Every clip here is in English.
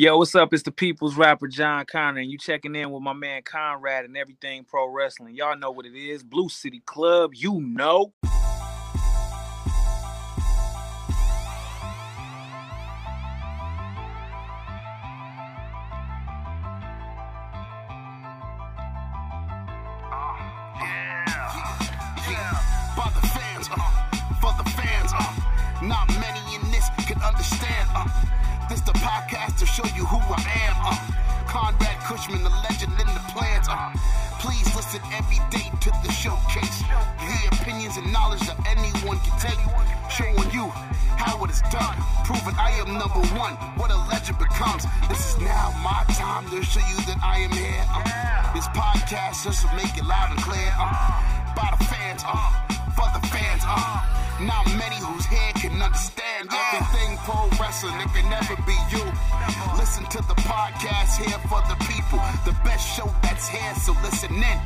Yo, what's up? It's the people's rapper John Connor, and you checking in with my man Conrad and everything pro wrestling. Y'all know what it is. Blue City Club, you know. Please listen every day to the showcase. The opinions and knowledge that anyone can take. Showing you how it is done. Proving I am number one. What a legend becomes. This is now my time to show you that I am here. Uh, this podcast just to make it loud and clear. Uh, by the fans, uh, for the fans, uh. Not many whose head can understand everything pro wrestling. It can never be you. Listen to the podcast here for the people. The best show that's here, so listen in.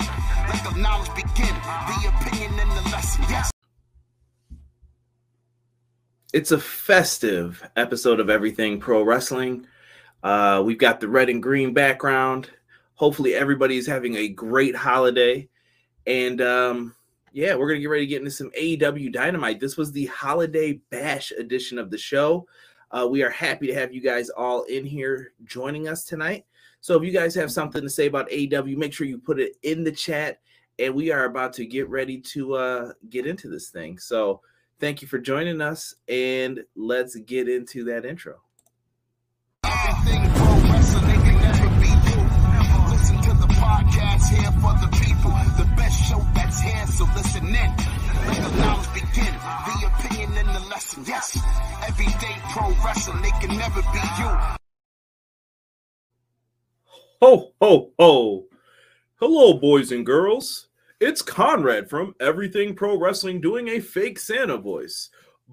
Let the knowledge begin. The opinion and the lesson. Yes. it's a festive episode of Everything Pro Wrestling. Uh, we've got the red and green background. Hopefully, everybody's having a great holiday. And um, yeah, we're going to get ready to get into some AEW Dynamite. This was the holiday bash edition of the show. Uh, we are happy to have you guys all in here joining us tonight. So, if you guys have something to say about AEW, make sure you put it in the chat. And we are about to get ready to uh, get into this thing. So, thank you for joining us and let's get into that intro Everything pro wrestling, can never be you. Listen to the podcast here for. The so listen in. Let the knowledge begin. The opinion and the lesson. Yes. Everyday pro wrestling, it can never be you. ho ho ho hello boys and girls it's conrad from everything pro wrestling doing a fake santa voice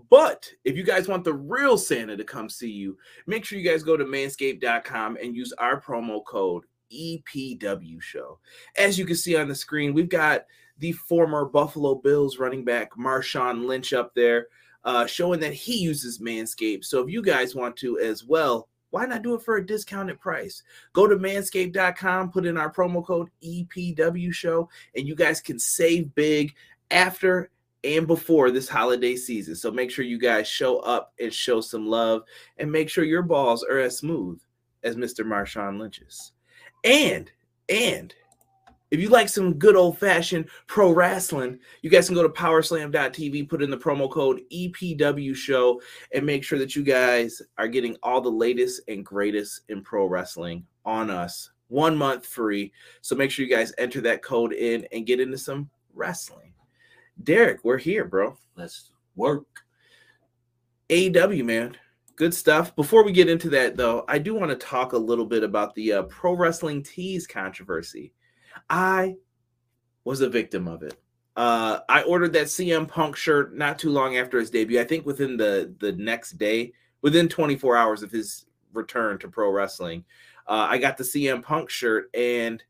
but if you guys want the real santa to come see you make sure you guys go to manscaped.com and use our promo code epw show as you can see on the screen we've got the former buffalo bills running back marshawn lynch up there uh, showing that he uses manscaped so if you guys want to as well why not do it for a discounted price? Go to manscaped.com, put in our promo code EPW show, and you guys can save big after and before this holiday season. So make sure you guys show up and show some love and make sure your balls are as smooth as Mr. Marshawn Lynch's. And, and, if you like some good old fashioned pro wrestling, you guys can go to powerslam.tv, put in the promo code EPW show, and make sure that you guys are getting all the latest and greatest in pro wrestling on us. One month free. So make sure you guys enter that code in and get into some wrestling. Derek, we're here, bro. Let's work. AW, man. Good stuff. Before we get into that, though, I do want to talk a little bit about the uh, pro wrestling tees controversy. I was a victim of it. Uh, I ordered that CM Punk shirt not too long after his debut. I think within the the next day, within 24 hours of his return to pro wrestling, uh, I got the CM Punk shirt, and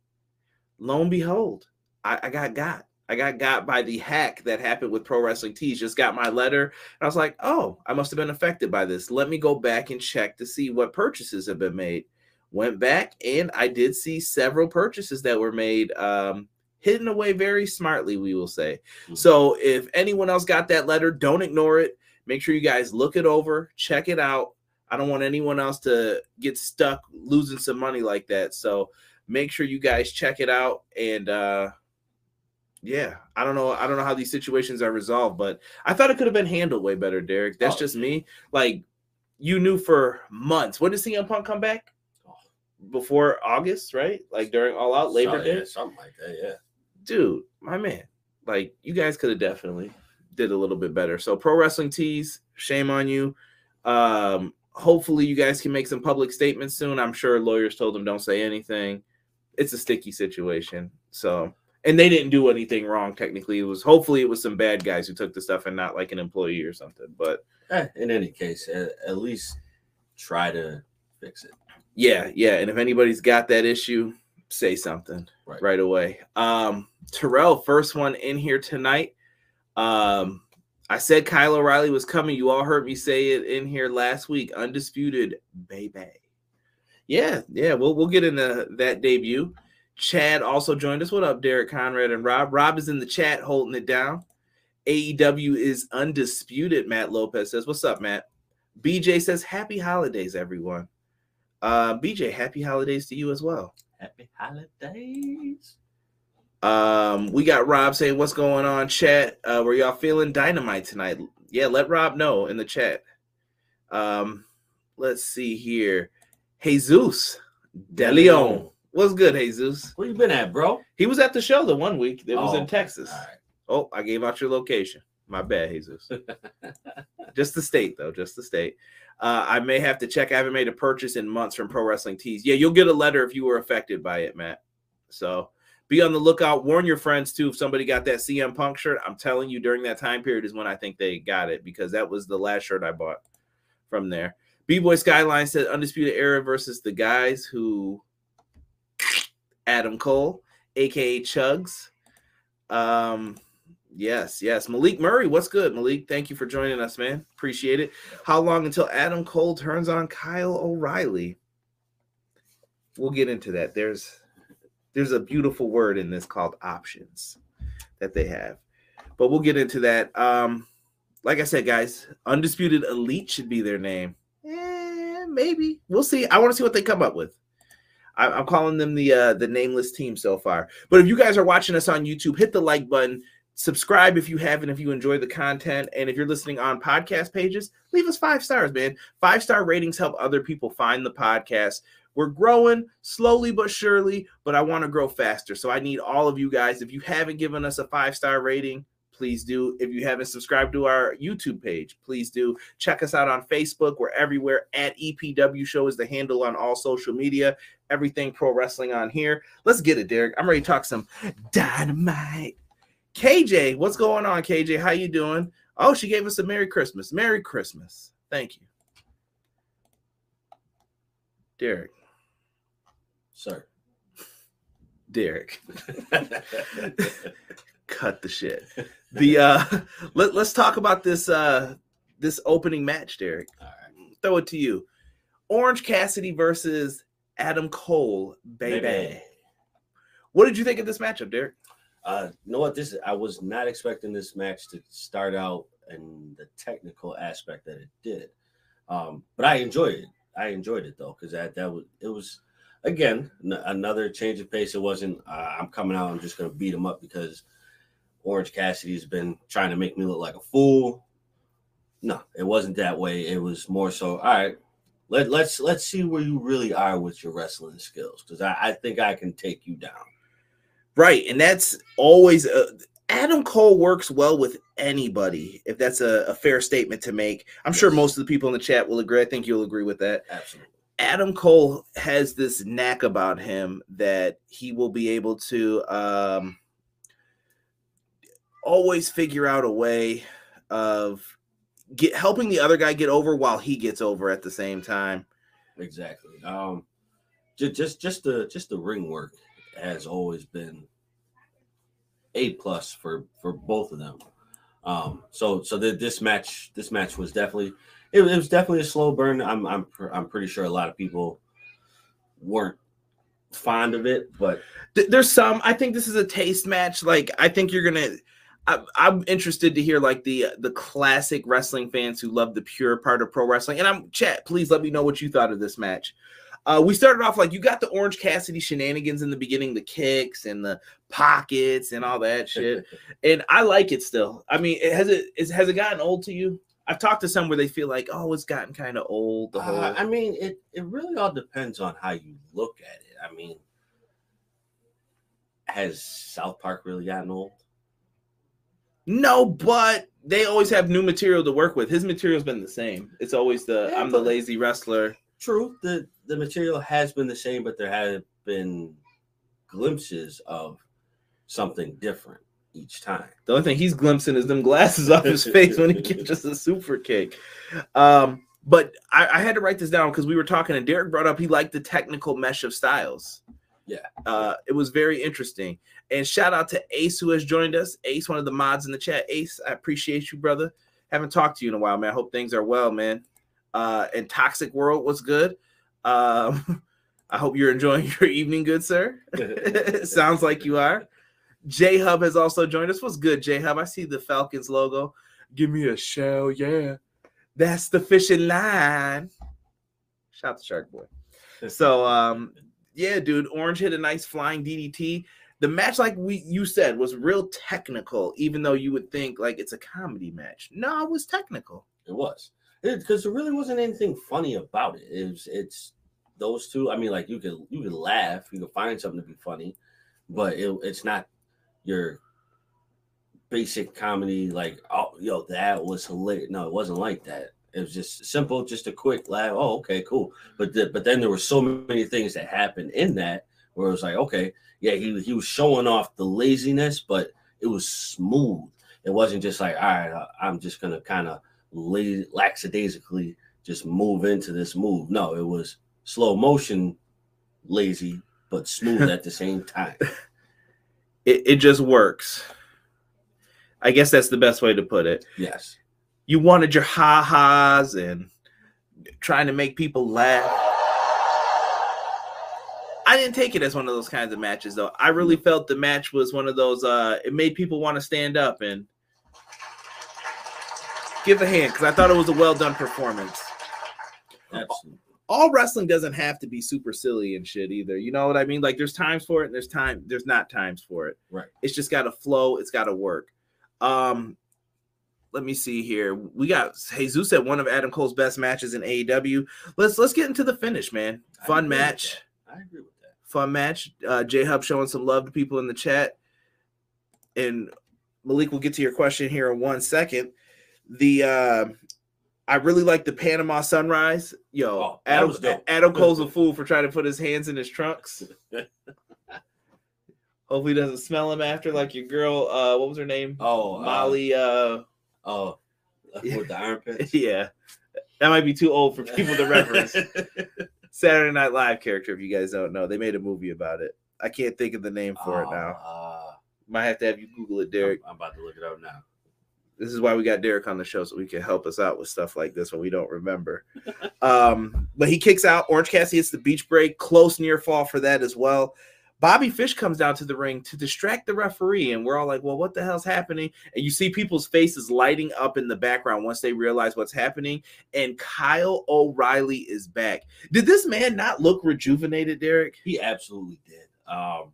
lo and behold, I, I got got. I got got by the hack that happened with Pro Wrestling Tees. Just got my letter, and I was like, "Oh, I must have been affected by this. Let me go back and check to see what purchases have been made." Went back, and I did see several purchases that were made, um, hidden away very smartly, we will say. Mhm. So, if anyone else got that letter, don't ignore it. Make sure you guys look it over, check it out. I don't want anyone else to get stuck losing some money like that. So, make sure you guys check it out and uh yeah, I don't know. I don't know how these situations are resolved, but I thought it could have been handled way better, Derek. That's Oh, just me. Like you knew for months. When did CM Punk come back? Before August, right? Like during All Out Labor Day. yeah, something like that. Yeah. Dude, my man. Like you guys could have definitely did a little bit better. So pro wrestling tees, shame on you. Um, hopefully you guys can make some public statements soon. I'm sure lawyers told them don't say anything. It's a sticky situation. So and they didn't do anything wrong technically. It was hopefully it was some bad guys who took the stuff and not like an employee or something. But Eh, in any case, at, at least try to fix it. Yeah, yeah. And if anybody's got that issue, say something right, Right. away. Um, Terrell, first one in here tonight. Um, I said Kyle O'Reilly was coming. You all heard me say it in here last week. Undisputed, baby. Yeah, yeah, we'll we'll get into that debut. Chad also joined us. What up, Derek Conrad and Rob? Rob is in the chat holding it down. AEW is undisputed. Matt Lopez says, "What's up, Matt?" BJ says, "Happy holidays, everyone." Uh, BJ, happy holidays to you as well. Happy holidays. Um, we got Rob saying, "What's going on, chat? Uh, were y'all feeling dynamite tonight?" Yeah, let Rob know in the chat. Um, let's see here. Jesus De Leon. What's good, Jesus? Where you been at, bro? He was at the show the one week. It was Oh, in Texas. All right. Oh, I gave out your location. My bad, Jesus. just the state, though. Just the state. Uh, I may have to check. I haven't made a purchase in months from Pro Wrestling Tees. Yeah, you'll get a letter if you were affected by it, Matt. So be on the lookout. Warn your friends too. If somebody got that CM Punk shirt, I'm telling you, during that time period is when I think they got it because that was the last shirt I bought from there. B Boy Skyline said Undisputed Era versus the guys who Adam Cole, aka Chugs. Um, yes, yes. Malik Murray, what's good, Malik? Thank you for joining us, man. Appreciate it. How long until Adam Cole turns on Kyle O'Reilly? We'll get into that. There's there's a beautiful word in this called options that they have. But we'll get into that. Um, like I said, guys, Undisputed Elite should be their name. Eh, maybe. We'll see. I want to see what they come up with. I, I'm calling them the uh, the nameless team so far. But if you guys are watching us on YouTube, hit the like button, subscribe if you haven't, if you enjoy the content, and if you're listening on podcast pages, leave us five stars, man. Five star ratings help other people find the podcast. We're growing slowly but surely, but I want to grow faster. So I need all of you guys. If you haven't given us a five star rating, please do. If you haven't subscribed to our YouTube page, please do. Check us out on Facebook. We're everywhere at EPW Show is the handle on all social media. Everything pro wrestling on here. Let's get it, Derek. I'm ready to talk some dynamite. KJ, what's going on, KJ? How you doing? Oh, she gave us a Merry Christmas. Merry Christmas. Thank you. Derek. Sir. Derek. Cut the shit. The uh let, let's talk about this uh this opening match, Derek. All right. Throw it to you. Orange Cassidy versus Adam Cole, baby. Baby. What did you think of this matchup, Derek? Uh, you know what? This I was not expecting this match to start out in the technical aspect that it did, um, but I enjoyed it. I enjoyed it though because that that was it was again n- another change of pace. It wasn't uh, I'm coming out. I'm just gonna beat him up because Orange Cassidy has been trying to make me look like a fool. No, it wasn't that way. It was more so. All right, let let's let's see where you really are with your wrestling skills because I, I think I can take you down. Right, and that's always uh, Adam Cole works well with anybody. If that's a, a fair statement to make, I'm sure most of the people in the chat will agree. I think you'll agree with that. Absolutely. Adam Cole has this knack about him that he will be able to um, always figure out a way of get helping the other guy get over while he gets over at the same time. Exactly. Um, just just just the just the ring work has always been a plus for for both of them. Um, so so the, this match this match was definitely it, it was definitely a slow burn. I'm I'm I'm pretty sure a lot of people weren't fond of it, but there's some. I think this is a taste match. Like I think you're gonna. I'm interested to hear like the the classic wrestling fans who love the pure part of pro wrestling. And I'm chat. Please let me know what you thought of this match. Uh, we started off like you got the Orange Cassidy shenanigans in the beginning, the kicks and the pockets and all that shit. and I like it still. I mean, it, has it is, has it gotten old to you? I've talked to some where they feel like, oh, it's gotten kind of old. The whole Uh, I mean, it it really all depends on how you look at it. I mean, has South Park really gotten old? No, but they always have new material to work with. His material's been the same. It's always the Yeah, I'm the lazy wrestler. True, the the material has been the same, but there have been glimpses of something different each time. The only thing he's glimpsing is them glasses off his face when he catches a super kick. Um, but I, I had to write this down because we were talking and Derek brought up he liked the technical mesh of styles. Yeah. Uh, it was very interesting. And shout out to Ace who has joined us. Ace, one of the mods in the chat. Ace, I appreciate you, brother. Haven't talked to you in a while, man. I hope things are well, man. Uh, and Toxic World was good. Um, I hope you're enjoying your evening, good sir. Sounds like you are. J Hub has also joined us. What's good, J Hub? I see the Falcons logo. Give me a shell, yeah. That's the fishing line. Shout out to Shark Boy. So um, yeah, dude, Orange hit a nice flying DDT. The match, like we you said, was real technical, even though you would think like it's a comedy match. No, it was technical. It was because there really wasn't anything funny about it. It's those two. I mean, like you could you could laugh, you could find something to be funny, but it, it's not your basic comedy. Like oh, yo, that was hilarious. No, it wasn't like that. It was just simple, just a quick laugh. Oh, okay, cool. But the, but then there were so many things that happened in that where it was like, okay, yeah, he he was showing off the laziness, but it was smooth. It wasn't just like, all right, I'm just gonna kind of lackadaisically just move into this move. No, it was slow motion, lazy, but smooth at the same time. It, it just works. I guess that's the best way to put it. Yes. You wanted your ha ha's and trying to make people laugh. I didn't take it as one of those kinds of matches though. I really felt the match was one of those uh it made people want to stand up and give a hand because I thought it was a well done performance. Absolutely. All wrestling doesn't have to be super silly and shit either. You know what I mean? Like there's times for it and there's time there's not times for it. Right. It's just got to flow, it's got to work. Um let me see here. We got Jesus at one of Adam Cole's best matches in AEW. Let's let's get into the finish, man. Fun match. I agree with that. Fun match. Uh J Hub showing some love to people in the chat. And Malik will get to your question here in one second. The uh I really like the Panama Sunrise. Yo, Oh, Adam. Adam Cole's a fool for trying to put his hands in his trunks. Hopefully, he doesn't smell him after, like your girl. Uh, what was her name? Oh, uh, Molly. Uh, Oh, with the armpits. yeah, that might be too old for people to reference. Saturday Night Live character. If you guys don't know, they made a movie about it. I can't think of the name for it now. Uh, Might have to have you Google it, Derek. I'm, I'm about to look it up now. This is why we got Derek on the show so we can help us out with stuff like this when we don't remember. um, but he kicks out. Orange Cassidy hits the beach break. Close near fall for that as well. Bobby Fish comes down to the ring to distract the referee, and we're all like, "Well, what the hell's happening?" And you see people's faces lighting up in the background once they realize what's happening. And Kyle O'Reilly is back. Did this man not look rejuvenated, Derek? He absolutely did. Um,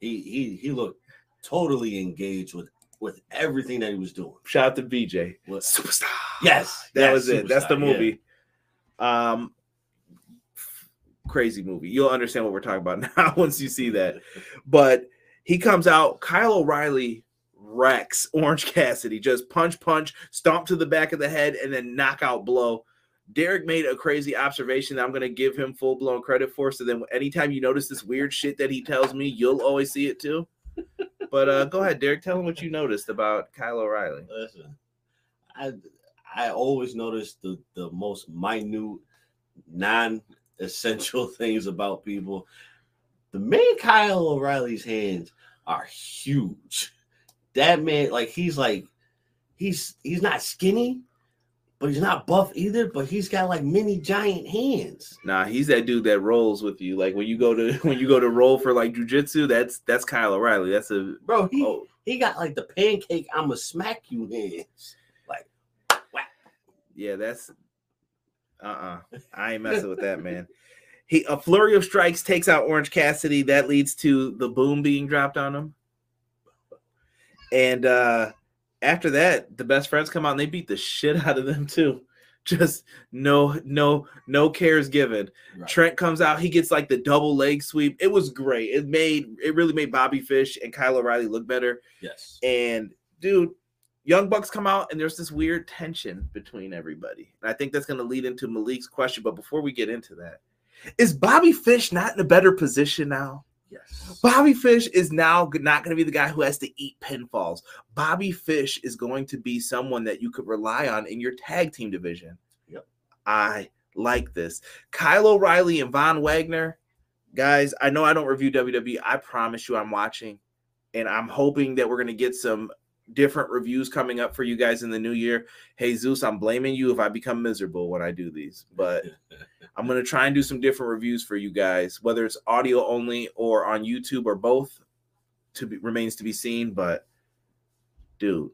he he he looked totally engaged with with everything that he was doing. Shout out to BJ, What- superstar. Yes, that yes, was it. That's the superstar, yeah. movie. Um, crazy movie. You'll understand what we're talking about now once you see that. But he comes out. Kyle O'Reilly wrecks Orange Cassidy. Just punch, punch, stomp to the back of the head, and then knockout blow. Derek made a crazy observation that I'm going to give him full blown credit for. So then, anytime you notice this weird shit that he tells me, you'll always see it too. But uh, go ahead, Derek. Tell him what you noticed about Kyle O'Reilly. Listen, I I always notice the the most minute, non-essential things about people. The man Kyle O'Reilly's hands are huge. That man, like he's like he's he's not skinny, but he's not buff either. But he's got like mini giant hands. Nah, he's that dude that rolls with you. Like when you go to when you go to roll for like jujitsu, that's that's Kyle O'Reilly. That's a Bro, he oh he got like the pancake I'ma smack you hands. Like whack. yeah, that's uh uh I ain't messing with that man. He a flurry of strikes takes out Orange Cassidy. That leads to the boom being dropped on him. And uh after that, the best friends come out and they beat the shit out of them too. Just no, no, no cares given. right. Trent comes out, he gets like the double leg sweep. It was great. It made it really made Bobby Fish and Kyle O'Reilly look better. yes. And dude, Young Bucks come out and there's this weird tension between everybody. And I think that's going to lead into Malik's question. But before we get into that, is Bobby Fish not in a better position now? Yes. Bobby Fish is now not going to be the guy who has to eat pinfalls. Bobby Fish is going to be someone that you could rely on in your tag team division. Yep. I like this. Kyle O'Reilly and Von Wagner, guys, I know I don't review WWE. I promise you I'm watching and I'm hoping that we're going to get some different reviews coming up for you guys in the new year. Hey Zeus, I'm blaming you if I become miserable when I do these, but I'm gonna try and do some different reviews for you guys, whether it's audio only or on YouTube or both. To be remains to be seen, but dude,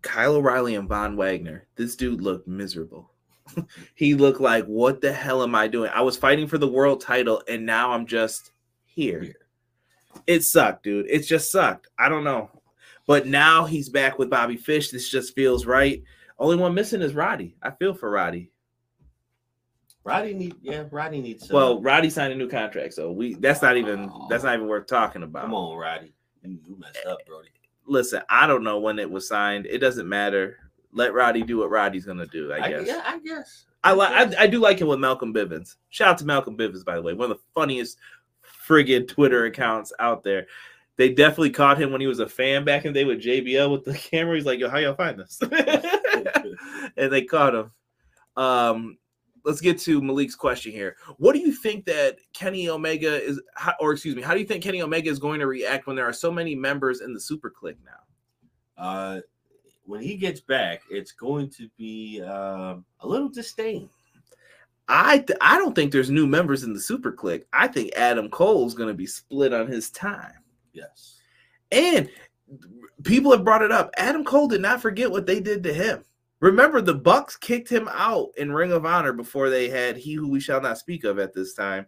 Kyle O'Reilly and Von Wagner, this dude looked miserable. he looked like, what the hell am I doing? I was fighting for the world title, and now I'm just here. Here. It sucked, dude. It just sucked. I don't know. But now he's back with Bobby Fish. This just feels right. Only one missing is Roddy. I feel for Roddy. Roddy need yeah, Roddy needs. some- Well, Roddy signed a new contract, so we that's not even that's oh. not even worth talking about. come on, Roddy, you, you messed up, Brody. Listen, I don't know when it was signed. It doesn't matter. Let Roddy do what Roddy's gonna do. I, I, guess. yeah, I guess. I like. I, I do like him with Malcolm Bivens. Shout out to Malcolm Bivens, by the way, one of the funniest friggin' Twitter accounts out there. They definitely caught him when he was a fan back in the day with JBL with the camera. He's like, "Yo, how y'all find this?" and they caught him. Um, let's get to Malik's question here. What do you think that Kenny Omega is, or excuse me, how do you think Kenny Omega is going to react when there are so many members in the Super Kliq now? Uh, when he gets back, it's going to be um, a little disdain. I th- I don't think there's new members in the Super Kliq. I think Adam Cole's going to be split on his time. Yes. And people have brought it up. Adam Cole did not forget what they did to him. Remember, the Bucks kicked him out in Ring of Honor before they had he who we shall not speak of at this time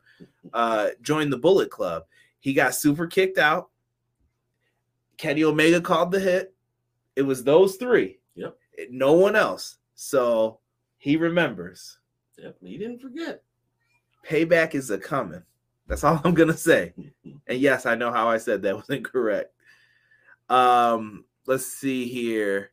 uh join the Bullet Club. He got super kicked out. Kenny Omega called the hit. It was those three. Yep. No one else. So he remembers. Yep. He didn't forget. Payback is a coming. That's all I'm gonna say. And yes, I know how I said that was incorrect. Um, let's see here.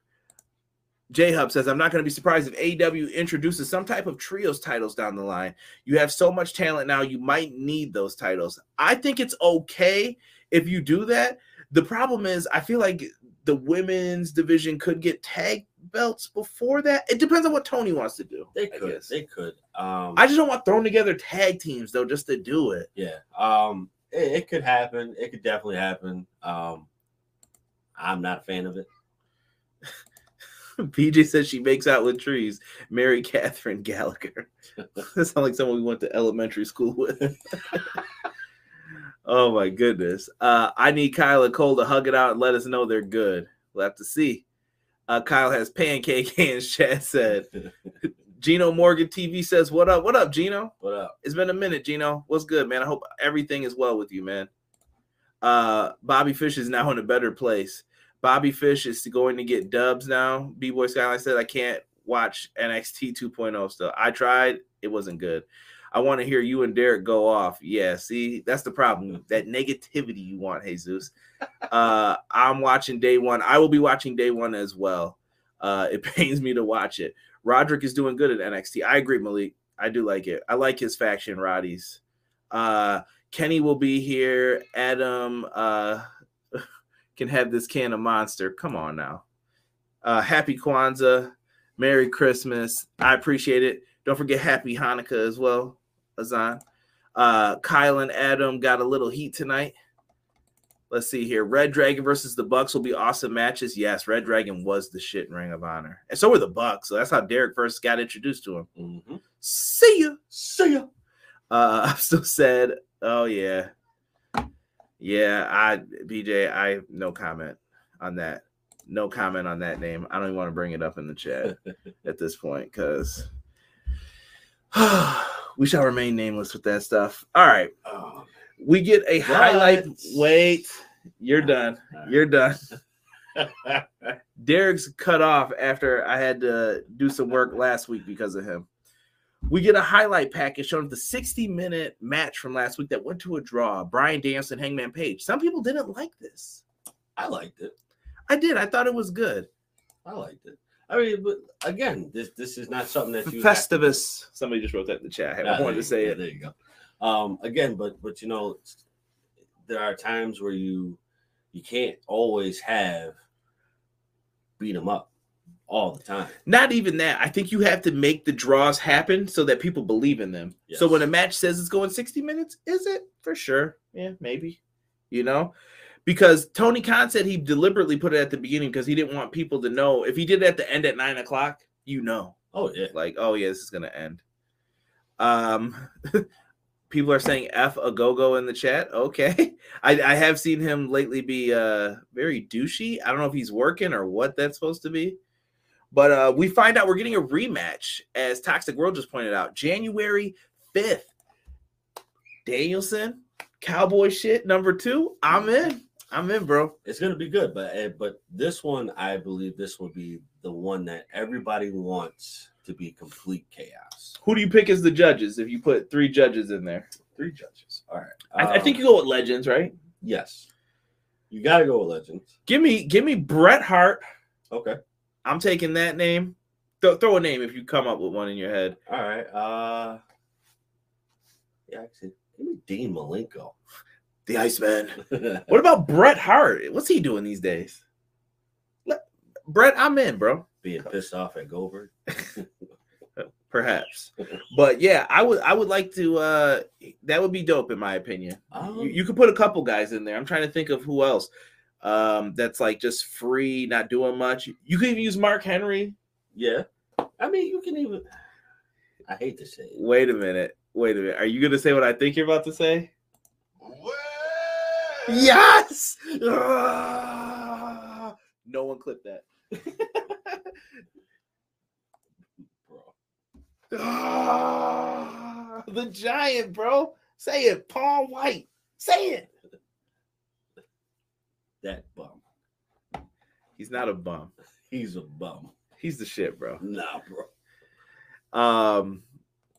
J Hub says, I'm not going to be surprised if AEW introduces some type of trios titles down the line. You have so much talent now, you might need those titles. I think it's okay if you do that. The problem is, I feel like the women's division could get tag belts before that. It depends on what Tony wants to do. They could. They could. Um, I just don't want thrown together tag teams though, just to do it. yeah. Um, it, it could happen. It could definitely happen. Um, I'm not a fan of it. PJ says she makes out with trees. Mary Katherine Gallagher. that sounds like someone we went to elementary school with. Oh my goodness. Uh, I need Kyle and Cole to hug it out and let us know they're good. We'll have to see. Uh, Kyle has pancake hands, Chad said. Gino Morgan TV says, What up? What up, Gino? what up? It's been a minute, Gino. What's good, man? I hope everything is well with you, man. Uh, Bobby Fish is now in a better place. Bobby Fish is going to get dubs now. B Boy Skyline said, I can't watch NXT 2.0 still. I tried, it wasn't good. I want to hear you and Derek go off. Yeah, see, that's the problem. That negativity you want, Jesus. Uh, I'm watching day one. I will be watching day one as well. Uh, it pains me to watch it. Roderick is doing good at NXT. I agree, Malik. I do like it. I like his faction, Roddy's. Uh, Kenny will be here. Adam uh, can have this can of monster. Come on now. Uh, happy Kwanzaa. Merry Christmas. I appreciate it. Don't forget Happy Hanukkah as well, Azan. Uh, Kyle and Adam got a little heat tonight. Let's see here. Red Dragon versus the Bucks will be awesome matches. Yes, Red Dragon was the shit in Ring of Honor. And so were the Bucks. So that's how Derek first got introduced to him. Mm-hmm. See ya. See ya. Uh, I'm still sad. Oh yeah, yeah. I BJ. I no comment on that. No comment on that name. I don't even want to bring it up in the chat at this point because we shall remain nameless with that stuff. All right, Oh, we get a highlight. Wait, you're done. right. You're done. Derek's cut off after I had to do some work last week because of him. We get a highlight package showing the 60 minute match from last week that went to a draw. Bryan Danielson, Hangman Page. Some people didn't like this. I liked it. I did. I thought it was good. I liked it. I mean, but again, this this is not something that you have to- Festivus. Somebody just wrote that in the chat. I Yeah, wanted to say you- it. There you go. Um, again, but but you know, there are times where you you can't always have beat them up all the time. Not even that. I think you have to make the draws happen so that people believe in them. So when a match says it's going 60 minutes, is it? For sure. Yeah, maybe. You know? Because Tony Khan said he deliberately put it at the beginning because he didn't want people to know. If he did it at the end at nine o'clock, you know, Oh yeah. like, oh yeah, this is gonna end. Um, people are saying F a go go" in the chat. Okay, I, I have seen him lately be uh very douchey. I don't know if he's working or what that's supposed to be. But uh, we find out we're getting a rematch, as Toxic World just pointed out, January 5th. Danielson, cowboy shit number two. I'm in. I'm in, bro. It's gonna be good, but eh, but this one, I believe this will be the one that everybody wants to be complete chaos. Who do you pick as the judges if you put three judges in there? Three judges. All right. I, I think Um, you go with legends, right? yes. You got to go with legends. Give me, give me Bret Hart. Okay. I'm taking that name. Throw, throw a name if you come up with one in your head. All right. Uh. Yeah, actually, give me Dean Malenko. The Iceman. What about Bret Hart? What's he doing these days? Let, Bret, I'm in, bro. Being pissed off at Goldberg. Perhaps, but yeah, I would, I would like to. uh That would be dope, in my opinion. Um, You, you could put a couple guys in there. I'm trying to think of who else. Um, that's like just free, not doing much. You could even use Mark Henry. yeah. I mean, you can even. I hate to say it. Wait a minute. Wait a minute. Are you gonna say what I think you're about to say? Yes. Ah! no one clipped that. Bro. Ah, the giant, bro. Say it, Paul White. Say it. That bum. He's not a bum. He's a bum. He's the shit, bro. Nah, bro. Um,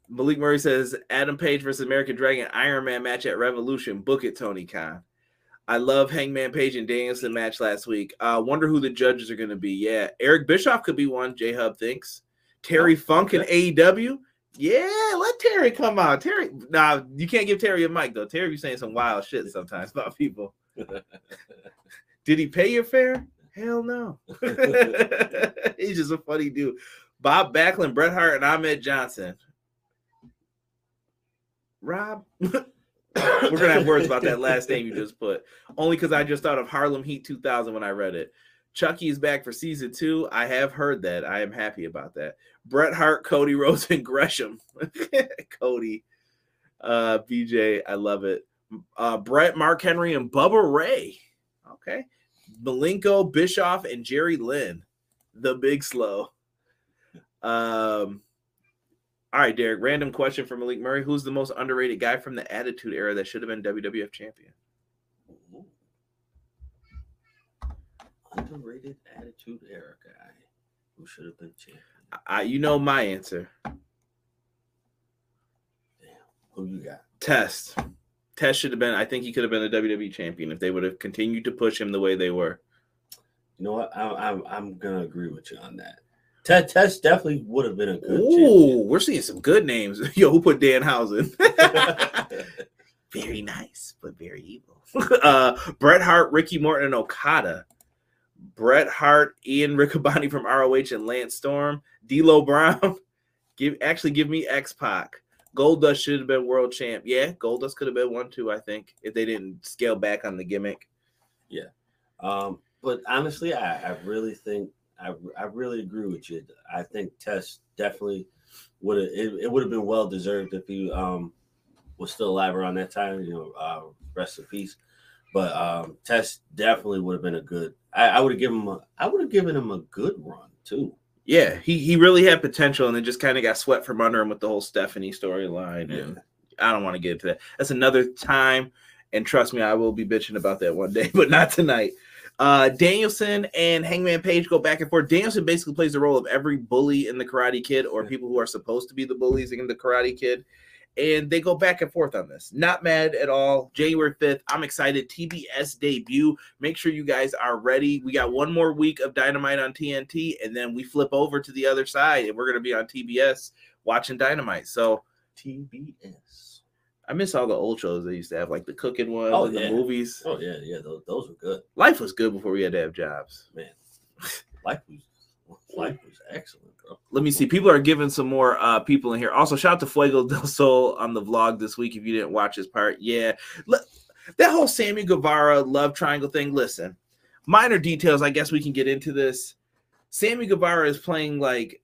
Malik Murray says Adam Page versus American Dragon Iron Man match at Revolution. Book it, Tony Khan. I love Hangman Page and Danielson match last week. Uh, wonder who the judges are going to be. Yeah, Eric Bischoff could be one. J Hub thinks. Terry Oh, Funk and AEW. Yeah, let Terry come out. Terry, nah, you can't give Terry a mic though. Terry be saying some wild shit sometimes about people. Did he pay your fare? Hell no. He's just a funny dude. Bob Backlund, Bret Hart, and Ahmed Johnson. Rob, we're gonna have words about that last name you just put. Only because I just thought of Harlem Heat 2000 when I read it. Chucky is back for season two. I have heard that. I am happy about that. Bret Hart, Cody Rhodes, and Gresham. Cody, uh, BJ, I love it. Uh, Bret, Mark Henry, and Bubba Ray. Okay. Malenko, Bischoff, and Jerry Lynn. The big slow. Um, all right, Derek. Random question from Malik Murray. Who's the most underrated guy from the Attitude Era that should have been WWF champion? Underrated attitude era guy who should have been champion. I, you know my answer. Damn. Who you got? Test. Test should have been. I think he could have been a WWE champion if they would have continued to push him the way they were. You know what? I'm I'm, I'm gonna agree with you on that. Ted Test definitely would have been a good Ooh, we're seeing some good names. Yo, who put Danhausen? very nice, but very evil. uh, Bret Hart, Ricky Morton, and Okada. Bret Hart, Ian Riccaboni from ROH, and Lance Storm. D'Lo Brown. Give actually give me X Pac. Goldust should have been world champ. Yeah, Goldust could have been one too. I think if they didn't scale back on the gimmick. Yeah, um, but honestly, I, I really think I, I really agree with you. I think Test definitely would have it, it would have been well deserved if he um was still alive around that time. You know, uh, rest in peace. But um, Test definitely would have been a good. I, I would have given him. A, I would have given him a good run too. Yeah, he he really had potential, and it just kind of got swept from under him with the whole Stephanie storyline. And I don't want to get into that. That's another time. And trust me, I will be bitching about that one day, but not tonight. Uh, Danielson and Hangman Page go back and forth. Danielson basically plays the role of every bully in the Karate Kid, or Yeah. people who are supposed to be the bullies in the Karate Kid. And they go back and forth on this. Not mad at all. January 5th. I'm excited. TBS debut. Make sure you guys are ready. We got one more week of Dynamite on TNT, and then we flip over to the other side, and we're going to be on TBS watching Dynamite. So TBS. I miss all the old shows they used to have, like the cooking ones Oh, and yeah. the movies. Oh yeah, yeah. Those, those were good. Life was good before we had to have jobs. Man, life was life was excellent, bro. Let me see. People are giving some more uh people in here. Also, shout out to Fuego del Sol on the vlog this week. If you didn't watch his part, yeah. That whole Sammy Guevara love triangle thing. Listen, minor details. I guess we can get into this. Sammy Guevara is playing like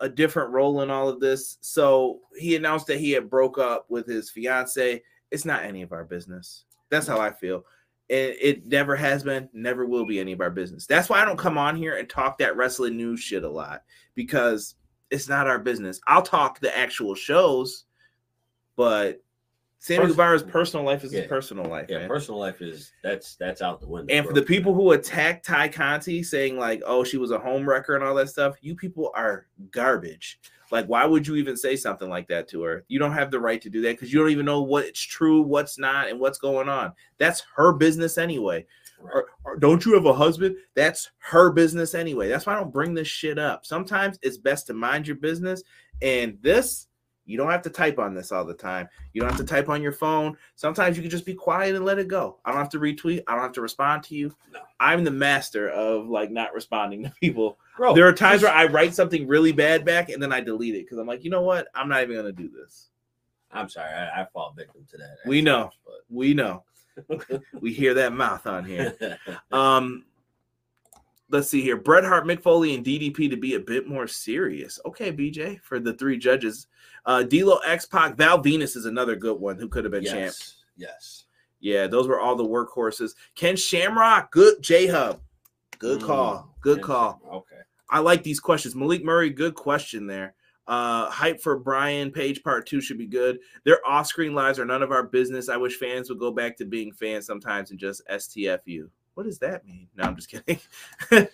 a different role in all of this. So he announced that he had broke up with his fiance. It's not any of our business. That's how I feel. It, it never has been, never will be any of our business. That's why I don't come on here and talk that wrestling news shit a lot because it's not our business. I'll talk the actual shows, but Sammy Pers- Guevara's personal life is his personal life. Yeah, man. personal life is that's that's out the window. And for bro. the people who attack Tay Conti saying like, "Oh, she was a home wrecker" and all that stuff, you people are garbage. Like, why would you even say something like that to her? You don't have the right to do that because you don't even know what's true, what's not, and what's going on. That's her business anyway. Right. Or, or don't you have a husband? That's her business anyway. That's why I don't bring this shit up. Sometimes it's best to mind your business. And this, you don't have to type on this all the time. You don't have to type on your phone. Sometimes you can just be quiet and let it go. I don't have to retweet. I don't have to respond to you. No. I'm the master of like not responding to people. Bro, there are times where I write something really bad back and then I delete it because I'm like, you know what? I'm not even gonna do this. I'm sorry, I, I fall victim to that. We know. but We know. we hear that mouth on here. Um, let's see here. Bret Hart, Mick Foley, and DDP to be a bit more serious. Okay, BJ, for the three judges. Uh, D'Lo, X Pac, Val Venis is another good one who could have been champ. yes, yes. Yeah, those were all the workhorses. Ken Shamrock, good J Hub. Good Mm, call. Good call. Okay. I like these questions. Malik Murray, good question there. Uh, hype for Bryan Page part two should be good. Their off screen lives are none of our business. I wish fans would go back to being fans sometimes and just STFU. What does that mean? No, I'm just kidding.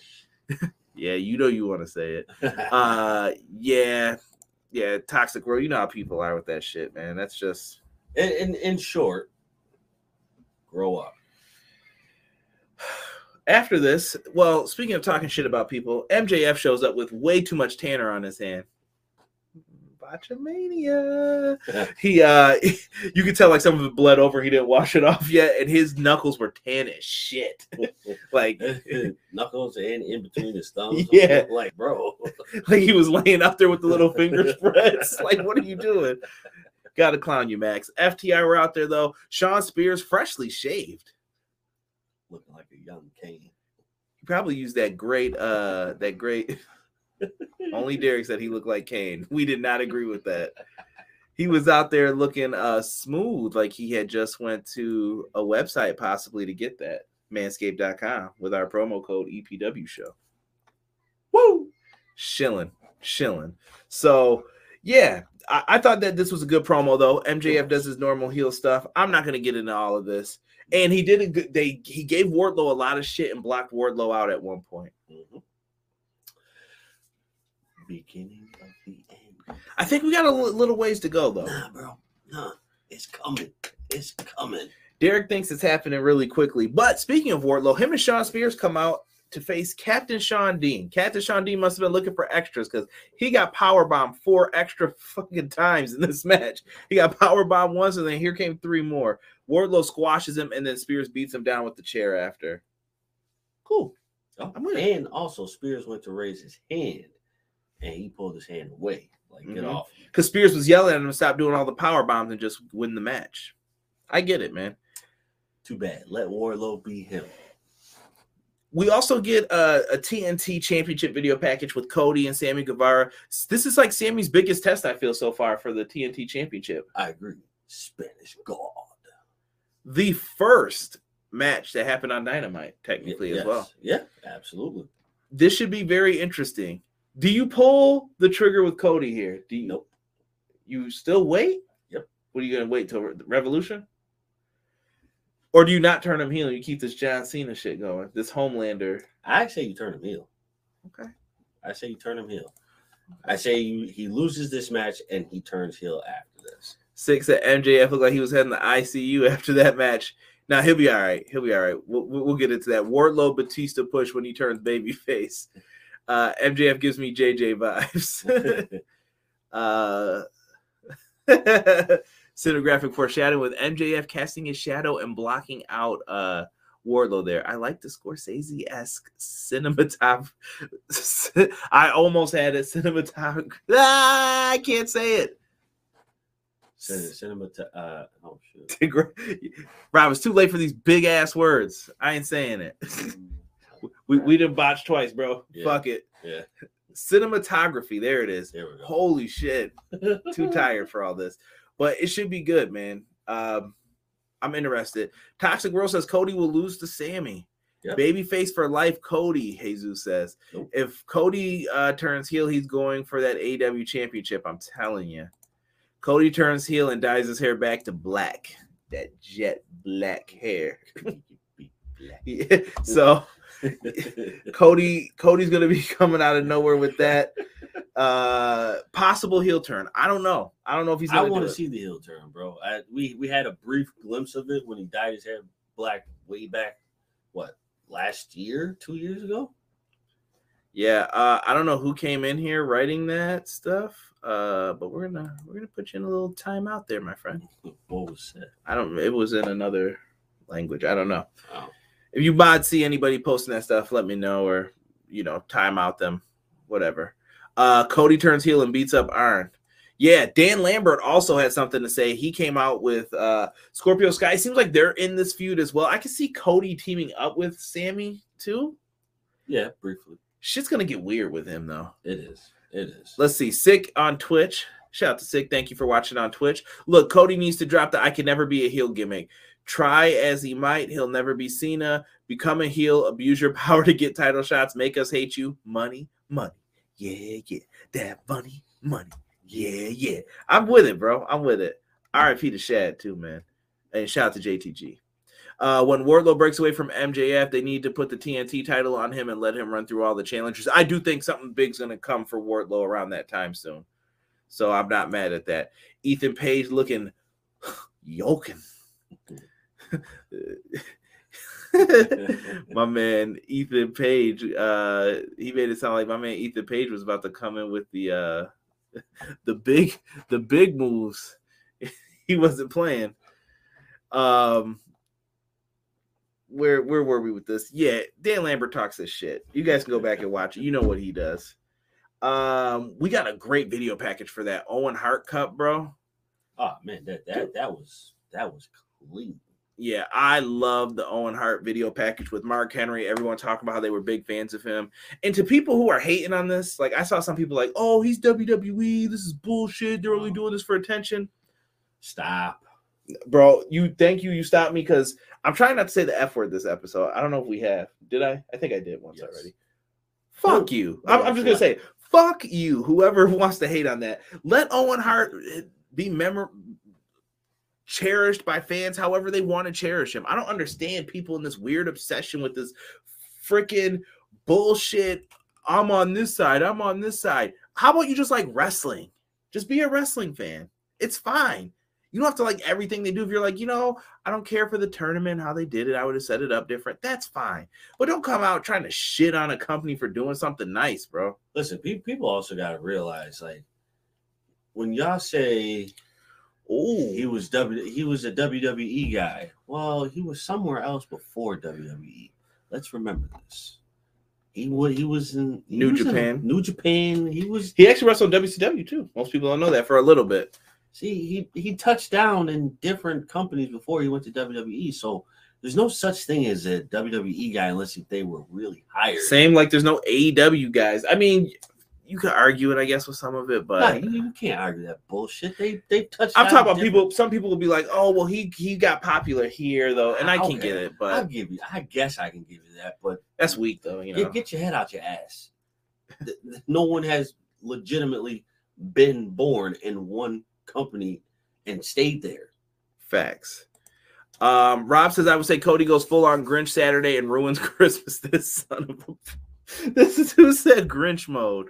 yeah, you know you want to say it. Uh, yeah, yeah, toxic world. You know how people are with that shit, man. That's just in, in in short, grow up. after this. Well, speaking of talking shit about people, MJF shows up with way too much tanner on his hand. Botchamania. he uh you could tell like some of it bled over he didn't wash it off yet and his knuckles were tan as shit like Knuckles and in between his thumbs. Yeah. like bro. like he was laying out there with the little finger spreads like what are you doing gotta clown you max FTR were out there though shawn spears freshly shaved Looking like a young Kane. he probably used that great uh that great only derek said he looked like kane. We did not agree with that. He was out there looking uh smooth like he had just went to a website possibly to get that manscaped.com with our promo code epw show. Woo! Shilling shilling. So yeah I, I thought that this was a good promo though. Mjf does his normal heel stuff. I'm not going to get into all of this. And he did a good they he gave wardlow a lot of shit and blocked wardlow out at one point. Mhm. Beginning of the end. i think we got a little ways to go though Nah, bro. Nah, it's coming. It's coming. Derek thinks it's happening really quickly. But speaking of Wardlow, him and Shawn Spears come out to face Captain Shawn Dean. Captain Shawn Dean must have been looking for extras because he got powerbombed four extra fucking times in this match. He got powerbombed once, and then here came three more. Wardlow squashes him, and then Spears beats him down with the chair after. Cool. Oh, I'm and also Spears went to raise his hand and he pulled his hand away. Like, get Mhm. off. Because Spears was yelling at him to stop doing all the power bombs and just win the match. I get it, man. Too bad. Let Wardlow be him. We also get a, a TNT championship video package with Cody and Sammy Guevara. This is like Sammy's biggest test, I feel, so far for the TNT championship. I agree. Spanish God. The first match that happened on Dynamite, technically, Yes. as well. Yeah, absolutely. This should be very interesting. Do you pull the trigger with Cody here? Do you Nope. you still wait? Yep. What are you gonna wait till Re- Revolution? Or do you not turn him heel you keep this John Cena shit going? This Homelander. I say you turn him heel. Okay. I say you turn him heel. I say you, he loses this match and he turns heel after this. Six at MJF looked like he was heading to ICU after that match. Now he'll be all right. He'll be all right. We'll, we'll we'll get into that. Wardlow Batista push when he turns babyface. Uh, MJF gives me JJ vibes. uh, cinematographic foreshadowing with MJF casting his shadow and blocking out uh, Wardlow there. I like the Scorsese esque cinematograph. I almost had a cinematograph. Ah, I can't say it. Cin- Cinema. Uh, oh shit. Rob, it's too late for these big ass words. I ain't saying it. We we done botched twice, bro. Yeah. Fuck it. Yeah. Cinematography. There it is. There we go. Holy shit. Too tired for all this. But it should be good, man. Um, I'm interested. Toxic World says Cody will lose to Sammy. Yep. Babyface for life, Cody, Jesus says. Nope. If Cody uh, turns heel, he's going for that AW championship. I'm telling you. Cody turns heel and dyes his hair back to black. That jet black hair. Yeah. So Cody, Cody's gonna be coming out of nowhere with that. Uh possible heel turn. I don't know. I don't know if he's I want to see the heel turn, bro. I, we we had a brief glimpse of it when he dyed his hair black way back. What last year, two years ago? Yeah, uh, I don't know who came in here writing that stuff. Uh, but we're gonna we're gonna put you in a little timeout there, my friend. What was that? I don't. It was in another language. I don't know. Oh. If you mod see anybody posting that stuff, let me know or you know time out them, whatever. Uh, Cody turns heel and beats up Iron. Yeah, Dan Lambert also had something to say. He came out with uh Scorpio Sky. It seems like they're in this feud as well. I can see Cody teaming up with Sammy too. Yeah, briefly. Shit's gonna get weird with him though. It is. It is. Let's see. Sick on Twitch. Shout out to Sick. Thank you for watching on Twitch. Look, Cody needs to drop the I can never be a heel gimmick. Try as he might, he'll never be Cena. Become a heel, abuse your power to get title shots, make us hate you. Money, money. Yeah, yeah. That money, money. Yeah, yeah. I'm with it, bro. I'm with it. RIP to Shad, too, man. And shout out to JTG. Uh, when Wardlow breaks away from MJF, they need to put the TNT title on him and let him run through all the challenges. I do think something big's going to come for Wardlow around that time soon. So I'm not mad at that. Ethan Page looking yoking. my man Ethan Page, uh, he made it sound like my man Ethan Page was about to come in with the uh the big the big moves. he wasn't playing. Um where where were we with this? Yeah, Dan Lambert talks this shit. You guys can go back and watch it. You know what he does. Um, we got a great video package for that Owen Hart Cup, bro. Oh man, that that that was that was clean. Yeah, I love the Owen Hart video package with Mark Henry. Everyone talking about how they were big fans of him. And to people who are hating on this, like I saw some people like, "Oh, he's WWE. This is bullshit. They're only doing this for attention." Stop. Bro, you thank you. You stopped me because I'm trying not to say the F word this episode. I don't know if we have. Did I? I think I did once Yes. already. Fuck No, you. I'm, I'm just gonna say, fuck you. Whoever wants to hate on that, let Owen Hart eh, be memor cherished by fans however they want to cherish him. I don't understand people in this weird obsession with this freaking bullshit. I'm on this side. I'm on this side. How about you just like wrestling? Just be a wrestling fan. It's fine. You don't have to like everything they do. If you're like, you know, I don't care for the tournament, how they did it. I would have set it up different. That's fine. But don't come out trying to shit on a company for doing something nice, bro. Listen, pe- people also got to realize, like, when y'all say Oh, he was W, he was a WWE guy. Well, he was somewhere else before WWE. Let's remember this. He was he was in he New was in Japan. New Japan. He was he actually wrestled WCW too. Most people don't know that for a little bit. see he he touched down in different companies before he went to WWE. So there's no such thing as a WWE guy unless if they were really hired. Same like there's no AEW guys. I mean, you could argue it, I guess, with some of it, but Nah, you, you can't argue that bullshit. They they touched. I'm talking about different- people. Some people will be like, "Oh, well, he he got popular here though," and I can Okay. get it, but I'll give you. I guess I can give you that, but that's weak though. You know, get, get your head out your ass. No one has legitimately been born in one company and stayed there. Facts. Um, Rob says I would say Cody goes full on Grinch Saturday and ruins Christmas. This son of a this is who said Grinch mode.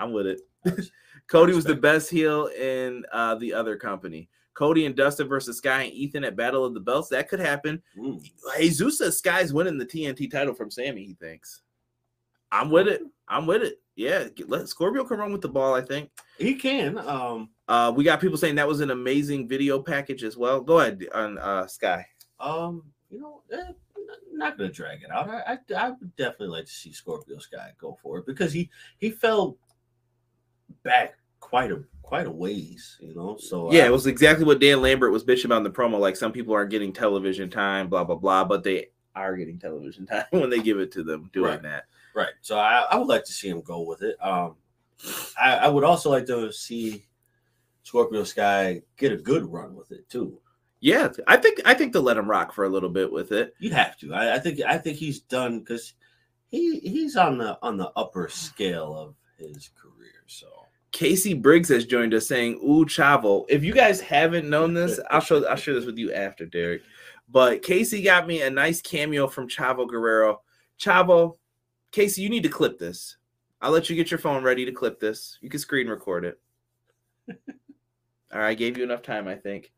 I'm with it. Cody was the best heel in uh, the other company. Cody and Dustin versus Sky and Ethan at Battle of the Belts. That could happen. Mm. Jesus says Sky's winning the TNT title from Sammy. He thinks. I'm with it. I'm with it. Yeah, let Scorpio can run with the ball. I think. He can. Um, Uh, we got people saying that was an amazing video package as well. Go ahead on uh, Sky. um, you know, eh, not gonna drag it out. I, I, I would definitely like to see Scorpio Sky go for it because he he fell back quite a quite a ways, you know. So Yeah, I- it was exactly what Dan Lambert was bitching about in the promo. Like some people aren't getting television time, blah blah blah, but they are getting television time when they give it to them doing Right. that. right. So I, I would like to see him go with it. Um, I, I would also like to see Scorpio Sky get a good run with it too. Yeah, I think I think they'll let him rock for a little bit with it. You have to. I, I think I think he's done because he he's on the on the upper scale of his career. So Casey Briggs has joined us saying, "Ooh, Chavo." If you guys haven't known this, I'll show I'll share this with you after, Derek. But Casey got me a nice cameo from Chavo Guerrero. Chavo, Casey, you need to clip this. I'll let you get your phone ready to clip this. You can screen record it. All right, I gave you enough time, I think.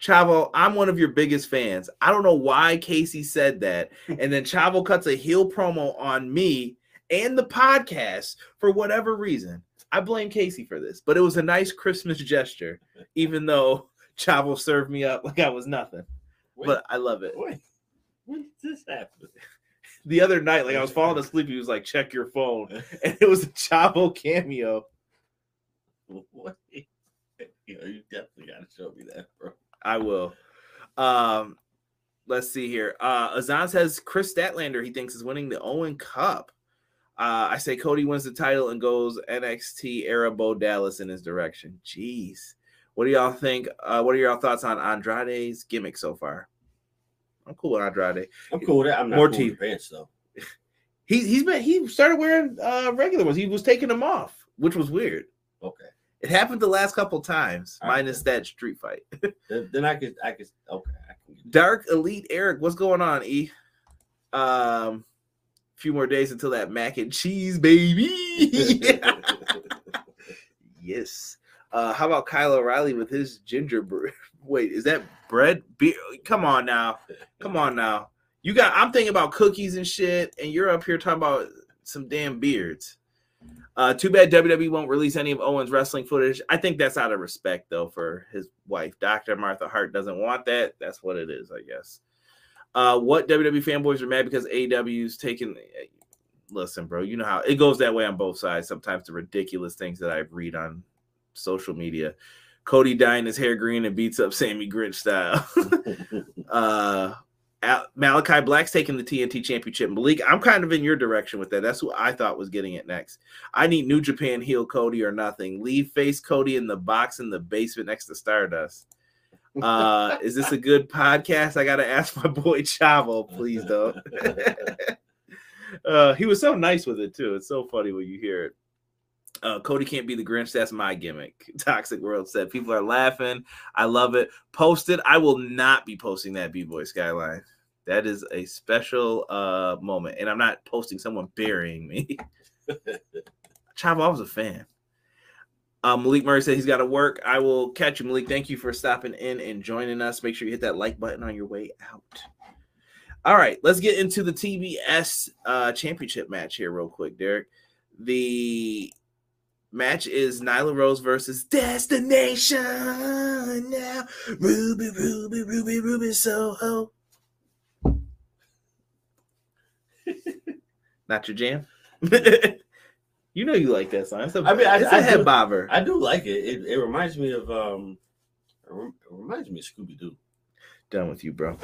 Chavo, I'm one of your biggest fans. I don't know why Casey said that. And then Chavo cuts a heel promo on me and the podcast for whatever reason. I blame Casey for this, but it was a nice Christmas gesture, even though Chavo served me up like I was nothing. But I love it. wait, when did this happen? The other night, like I was falling asleep, he was like, check your phone. And it was a Chavo cameo. What? You know, you definitely got to show me that, bro. I will. Um, let's see here. Uh Azan says Kris Statlander he thinks is winning the Owen Cup. Uh, I say Cody wins the title and goes NXT era Bo Dallas in his direction. Jeez. What do y'all think? Uh, what are y'all thoughts on Andrade's gimmick so far? I'm cool with Andrade. I'm cool with that. I'm not More cool teeth. with pants though. He he's been he started wearing uh regular ones. He was taking them off, which was weird. Okay, It happened the last couple times, All right. minus that street fight. then, I could I could okay. I can Dark Elite Eric, what's going on, E? Um, few more days until that mac and cheese, baby. yes. Uh, how about Kyle O'Reilly with his gingerbread? Wait, is that bread? Beer? Come on now. Come on now. You got. I'm thinking about cookies and shit, and you're up here talking about some damn beards. Uh, too bad WWE won't release any of Owen's wrestling footage. I think that's out of respect, though, for his wife. Dr. Martha Hart doesn't want that. That's what it is, I guess. Uh, what WWE fanboys are mad because AEW's taking. Listen, bro, you know how it goes that way on both sides. Sometimes the ridiculous things that I read on social media. Cody dyeing his hair green and beats up Sammy Grinch style. uh, Malakai Black's taking the TNT Championship. Malik, I'm kind of in your direction with that. That's who I thought was getting it next. I need New Japan heel Cody or nothing. Leave face Cody in the box in the basement next to Stardust. Uh, is this a good podcast? I gotta ask my boy Chavo, please don't. uh, he was so nice with it too. It's so funny when you hear it. Uh, Cody can't be the Grinch. That's my gimmick. Toxic World said people are laughing. I love it. Posted. I will not be posting that B Boy Skyline. That is a special uh moment, and I'm not posting someone burying me. Chavo, I was a fan. Uh, Malik Murray said he's got to work. I will catch you, Malik. Thank you for stopping in and joining us. Make sure you hit that like button on your way out. All right, let's get into the TBS uh, championship match here, real quick, Derek. The match is Nyla Rose versus Destination now. Ruby, Ruby, Ruby, Ruby Soho. Not your jam? you know you like that song. It's a, I mean, I- it's I a head do- bobber. I do like it. It, it reminds me of um, it reminds me of Scooby Doo. Done with you, bro.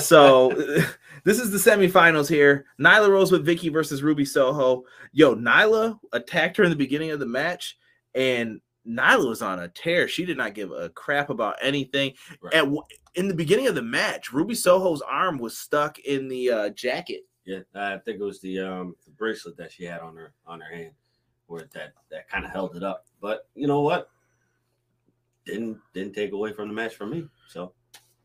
So this is the semifinals here. Nyla Rose with Vickie versus Ruby Soho. Yo, Nyla attacked her in the beginning of the match, and Nyla was on a tear. She did not give a crap about anything. Right. At in the beginning of the match, Ruby Soho's arm was stuck in the uh, jacket. Yeah, I think it was the um the bracelet that she had on her on her hand, where that that kind of held it up. But you know what? Didn't didn't take away from the match for me. So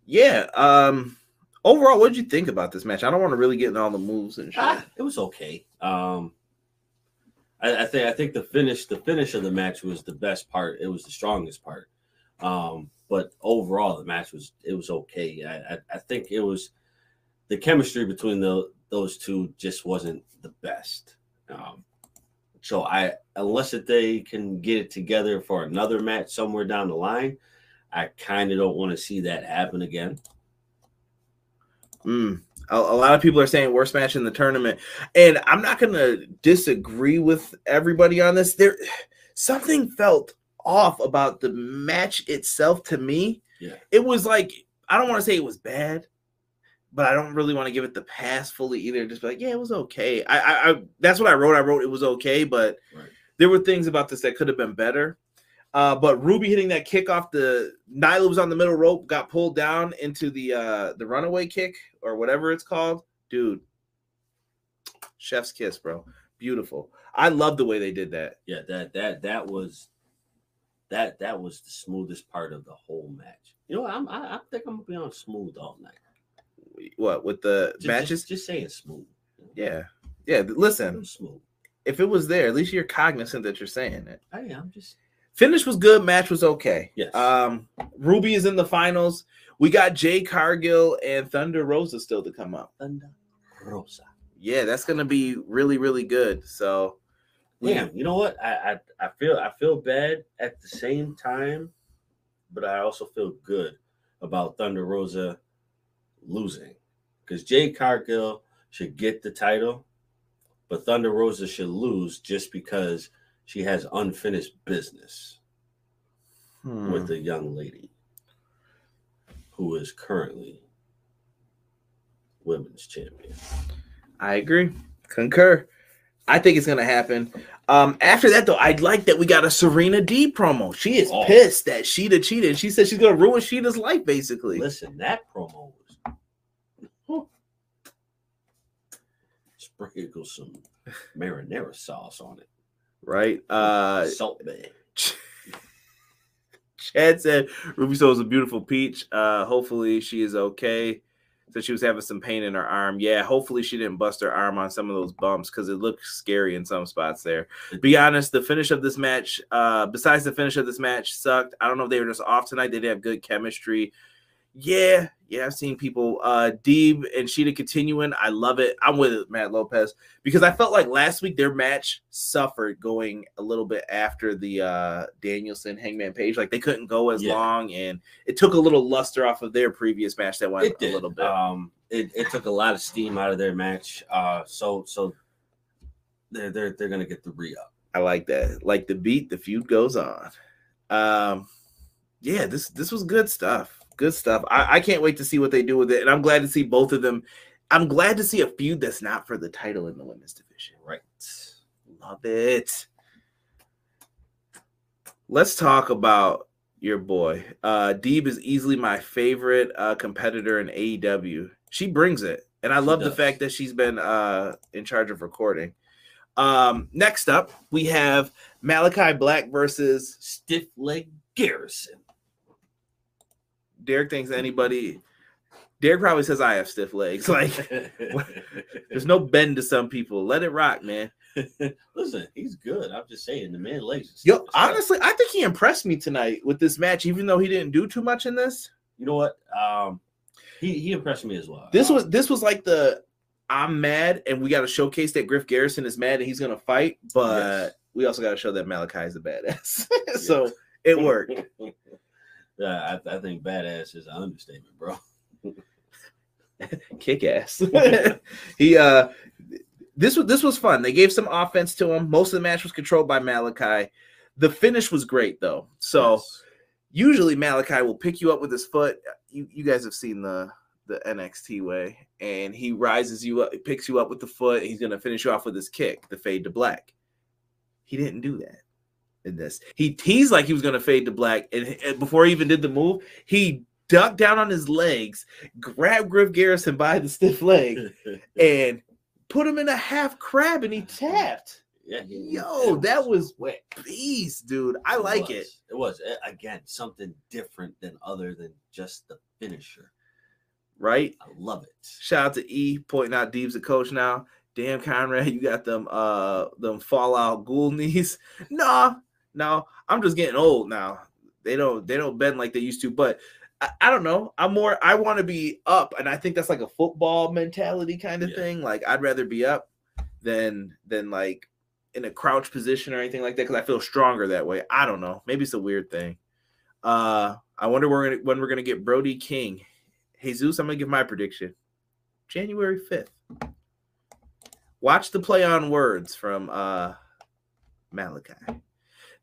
Yeah. Um. Overall, what did you think about this match? I don't want to really get into all the moves and shit. ah, it was okay. Um, I, I think I think the finish the finish of the match was the best part. It was the strongest part. Um, but overall, the match was it was okay. I I, I think it was the chemistry between the those two just wasn't the best. Um, so I unless that they can get it together for another match somewhere down the line, I kind of don't want to see that happen again. Mm. A, a lot of people are saying worst match in the tournament, and I'm not going to disagree with everybody on this. There, something felt off about the match itself to me. Yeah. It was like I don't want to say it was bad, but I don't really want to give it the pass fully either. Just be like, yeah, it was okay. I, I, I that's what I wrote. I wrote it was okay, but Right. there were things about this that could have been better. Uh, but Ruby hitting that kick off the Nyla was on the middle rope, got pulled down into the uh the runaway kick or whatever it's called. Dude, chef's kiss, bro. Beautiful. I love the way they did that. Yeah, that that that was that that was the smoothest part of the whole match. You know, what? I'm I, I think I'm gonna be on smooth all night. What with the Just, matches? just, just saying smooth. yeah. Yeah. Listen, smooth. if it was there, at least you're cognizant that you're saying it. I am just Finish was good, match was okay. Yes. Um, Ruby is in the finals. We got Jade Cargill and Thunder Rosa still to come up. Thunder Rosa. Yeah, that's gonna be really, really good. So Damn, you know what? I, I I feel I feel bad at the same time, but I also feel good about Thunder Rosa losing because Jade Cargill should get the title, but Thunder Rosa should lose just because she has unfinished business hmm. with the young lady who is currently women's champion. I agree. Concur. I think it's gonna happen. Um, after that though, I'd like that we got a Serena D promo. She is Oh. pissed that Shida cheated. She said she's gonna ruin Shida's life, basically. Listen, that promo was sprinkle some marinara sauce on it. Right? Uh Salt Bae. Chad said Ruby Soul is a beautiful peach. Uh, hopefully she is okay. Said she was having some pain in her arm. Yeah, hopefully she didn't bust her arm on some of those bumps because it looked scary in some spots there. Be honest, the finish of this match, uh, besides the finish of this match, sucked. I don't know if they were just off tonight. They didn't have good chemistry. Yeah, yeah, I've seen people. Uh Deeb and Shida continuing. I love it. I'm with Matt Lopez, because I felt like last week their match suffered going a little bit after the uh Danielson Hangman Page. Like they couldn't go as Yeah. long, and it took a little luster off of their previous match that went a little bit. Um, it, it took a lot of steam out of their match. Uh, so so they're they're they're gonna get the re up. I like that. Like the beat, the feud goes on. Um, yeah, this this was good stuff. Good stuff. I, I can't wait to see what they do with it, and I'm glad to see both of them. I'm glad to see a feud that's not for the title in the women's division. Right. Love it. Let's talk about your boy. Uh Deeb is easily my favorite uh competitor in AEW. She brings it. And I She love the fact that she's been uh in charge of recording. Um next up we have Malakai Black versus Stiff leg Garrison. Derek thinks anybody Derek probably says I have stiff legs. Like there's no bend to some people. Let it rock, man. Listen, he's good. I'm just saying the man legs. Yo, stiff as hell. honestly, I think he impressed me tonight with this match, even though he didn't do too much in this. you know what? Um, he he impressed me as well. This Um, was this was like the I'm mad, and we got to showcase that Griff Garrison is mad and he's gonna fight, but Yes. we also got to show that Malakai is a badass. so it worked. Yeah, I, I think badass is an understatement, bro. Kick ass. he uh, this was this was fun. They gave some offense to him. Most of the match was controlled by Malakai. The finish was great though. So. Yes. usually Malakai will pick you up with his foot. You you guys have seen the the NXT way, and he rises you up, picks you up with the foot. He's gonna finish you off with his kick, the fade to black. He didn't do that in this. He teased like he was gonna fade to black, and, and before he even did the move, he ducked down on his legs, grabbed Griff Garrison by the stiff leg, and put him in a half crab, and he tapped. yeah, he- Yo, it that was quick. beast, dude. I like it. was. It was Uh, again something different than other than just the finisher. Right? I love it. Shout out to E pointing out Deeb's a coach now. Damn Conrad, you got them uh them fallout ghoul knees. Nah, no, I'm just getting old now. They don't they don't bend like they used to, but I, I don't know. I'm more I want to be up, and I think that's like a football mentality kind of Yeah. thing. Like I'd rather be up than than like in a crouch position or anything like that because I feel stronger that way. I don't know. Maybe it's a weird thing. Uh I wonder we're gonna, when we're gonna get Brody King. Jesus, I'm gonna give my prediction. January 5th. Watch the play on words from uh Malakai.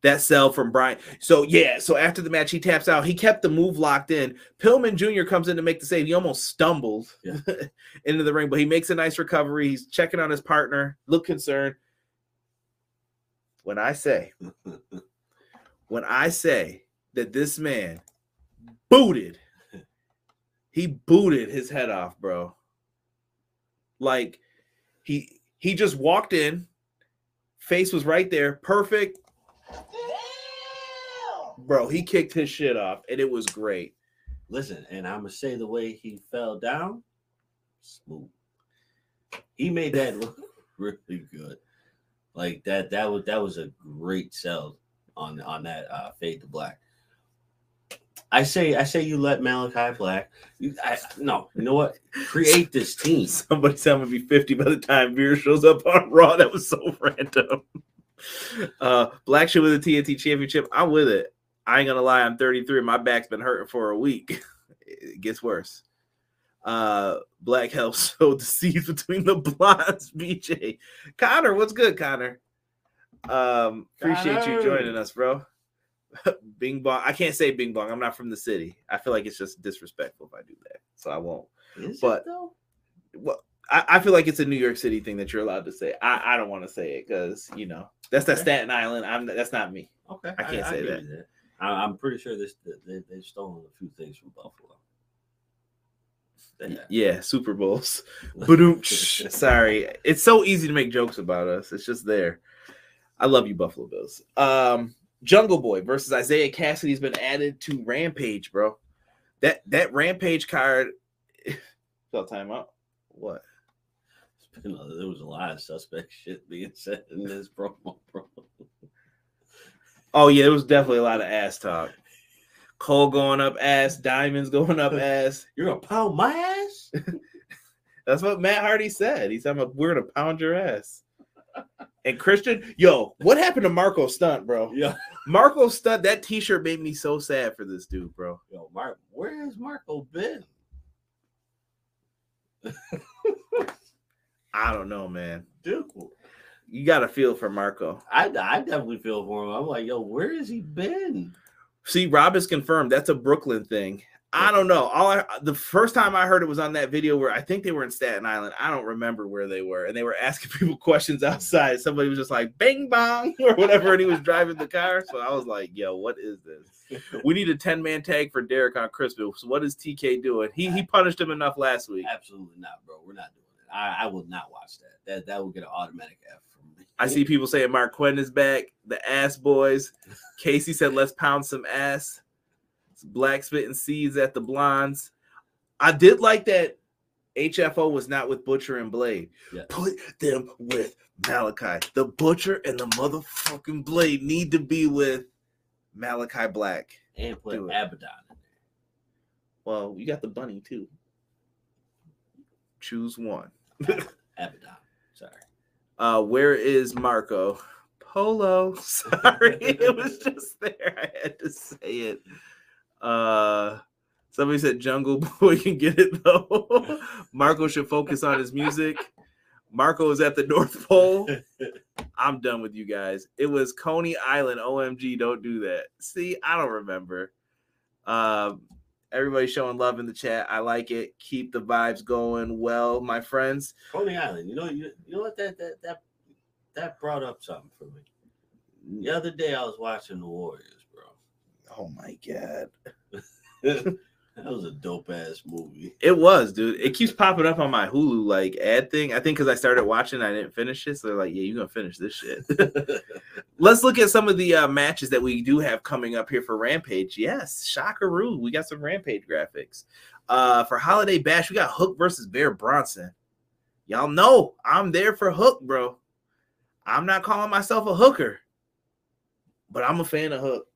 That sell from Brian. So yeah, so after the match, he taps out. He kept the move locked in. Pillman Jr. comes in to make the save. He almost stumbled Yeah. into the ring, but he makes a nice recovery. He's checking on his partner, look concerned. When I say, when I say that this man booted, he booted his head off, bro. Like he he just walked in, face was right there, perfect. Bro, he kicked his shit off, and it was great. Listen, and I'm gonna say the way he fell down, smooth. He made that look really good. Like that. That was that was a great sell on on that uh, fade to black. I say I say you let Malakai Black. You, I, no, you know what? Create this team. Somebody said I'm gonna be 50 by the time Beer shows up on Raw. That was so random. Uh Black Show with the TNT championship. I'm with it. I ain't gonna lie, I'm 33 my back's been hurting for a week. It gets worse. Uh Black helps sow the seeds between the blondes, BJ. Connor, what's good, Connor? Um, appreciate you joining us, bro. Bing bong. I can't say bing bong. I'm not from the city. I feel like it's just disrespectful if I do that. So I won't. Is But- well, I, I feel like it's a New York City thing that you're allowed to say. I, I don't want to say it because you know that's that Okay. Staten Island. I'm that's not me. Okay, I can't say give that. you I, I'm pretty sure this they, they've stolen a few things from Buffalo. Have. Yeah, Super Bowls. Sorry, it's so easy to make jokes about us. It's just there. I love you, Buffalo Bills. Um, Jungle Boy versus Isiah Kassidy's been added to Rampage, bro. That that Rampage card. Fell time out. What? You know, there was a lot of suspect shit being said in this promo, bro. Oh yeah, there was definitely a lot of ass talk. Cole going up ass, diamonds going up ass. You're gonna pound my ass? That's what Matt Hardy said. He said, "I'm- "We're gonna pound your ass." And Christian, yo, what happened to Marko Stunt, bro? Yeah. Marko Stunt, that T-shirt made me so sad for this dude, bro. Yo, Mark, where has Marko been? I don't know, man. Dude, You got to feel for Marko. I, I definitely feel for him. I'm like, yo, where has he been? See, Rob is confirmed. That's a Brooklyn thing. I don't know. All I, the first time I heard it was on that video where I think they were in Staten Island. I don't remember where they were, and they were asking people questions outside. Somebody was just like "bang bong" or whatever, and he was driving the car. So I was like, "Yo, what is this? We need a ten man tag for Derek on Christmas. What is TK doing? He he punished him enough last week. Absolutely not, bro. We're not doing. I, I will not watch that. That that will get an automatic F from me. I see people saying Marq Quen is back. The ass boys. Casey said, "Let's pound some ass." Black spitting seeds at the blondes. I did like that. HFO was not with Butcher and Blade. Put them with Malakai. The Butcher and the motherfucking Blade need to be with Malakai Black. and put it. Abaddon in Well, you got the bunny too. Choose one. Abaddon. Sorry. Uh, where is Marko? Polo. Sorry, it was just there. I had to say it. Uh, somebody said Jungle Boy can get it though. Marko should focus on his music. Marko is at the North Pole. I'm done with you guys. It was Coney Island. OMG, don't do that. See, I don't remember. Um, everybody showing love in the chat. I like it. Keep the vibes going. Well, my friends. Coney Island. You know, you, you know what that that that that brought up something for me. The other day I was watching the Warriors, bro. Oh my god. that was a dope ass movie. It was, dude. It keeps popping up on my Hulu like ad thing. I think because I started watching, I didn't finish it. So they're like, "Yeah, you're gonna finish this shit." Let's look at some of the uh, matches that we do have coming up here for Rampage. Yes, Shockaroo. We got some Rampage graphics. Uh, for Holiday Bash, we got Hook versus Bear Bronson. Y'all know I'm there for Hook, bro. I'm not calling myself a hooker, but I'm a fan of Hook.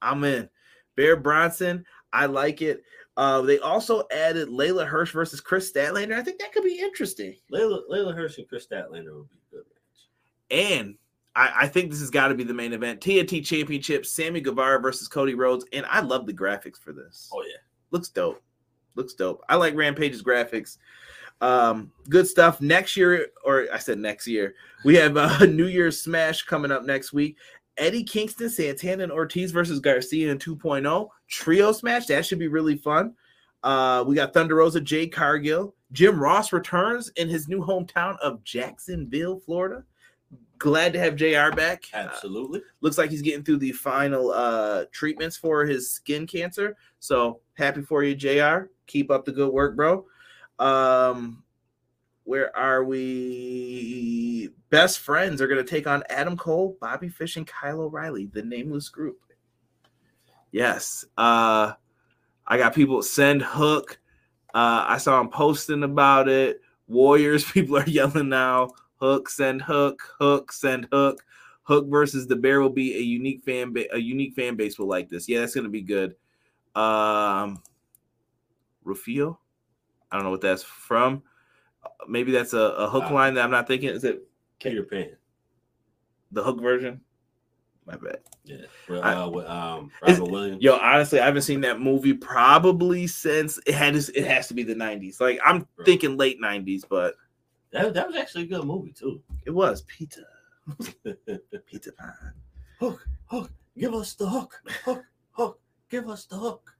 I'm in. Bear Bronson, I like it. Uh, they also added Leyla Hirsch versus Kris Statlander. I think that could be interesting. Leyla, Leyla Hirsch and Kris Statlander would be a good match. And I, I think this has got to be the main event. TNT Championship, Sammy Guevara versus Cody Rhodes. And I love the graphics for this. Oh yeah. Looks dope. Looks dope. I like Rampage's graphics. Um, good stuff. Next year, or I said next year, we have a New Year's Smash coming up next week. Eddie Kingston, Santana, and Ortiz versus Garcia in 2.0 trios match. That should be really fun. Uh, we got Thunder Rosa, Jade Cargill. Jim Ross returns in his new hometown of Jacksonville, Florida. Glad to have JR back. Uh, Absolutely. looks like he's getting through the final uh treatments for his skin cancer. So happy for you, JR. Keep up the good work, bro. Um where are we? Best friends are gonna take on Adam Cole, Bobby Fish, and Kyle O'Reilly, the nameless group. Yes. Uh I got people send hook. Uh I saw him posting about it. Warriors, people are yelling now. Hook, send hook, hook, send hook. Hook versus the Bear will be a unique fan base. A unique fan base will like this. Yeah, that's gonna be good. Um, Rufio, I don't know what that's from. Maybe that's a, a hook Uh, line that I'm not thinking. Is it Peter Pan. the hook version? My bad. Yeah. Well, I- uh, with, um, Williams. Yo, honestly, I haven't seen that movie probably since it had. It has to be the '90s. Like I'm Bro. thinking late '90s, but That, that was actually a good movie too. it was Peter. Peter Pan. hook, hook, give us the hook, hook, hook, give us the hook.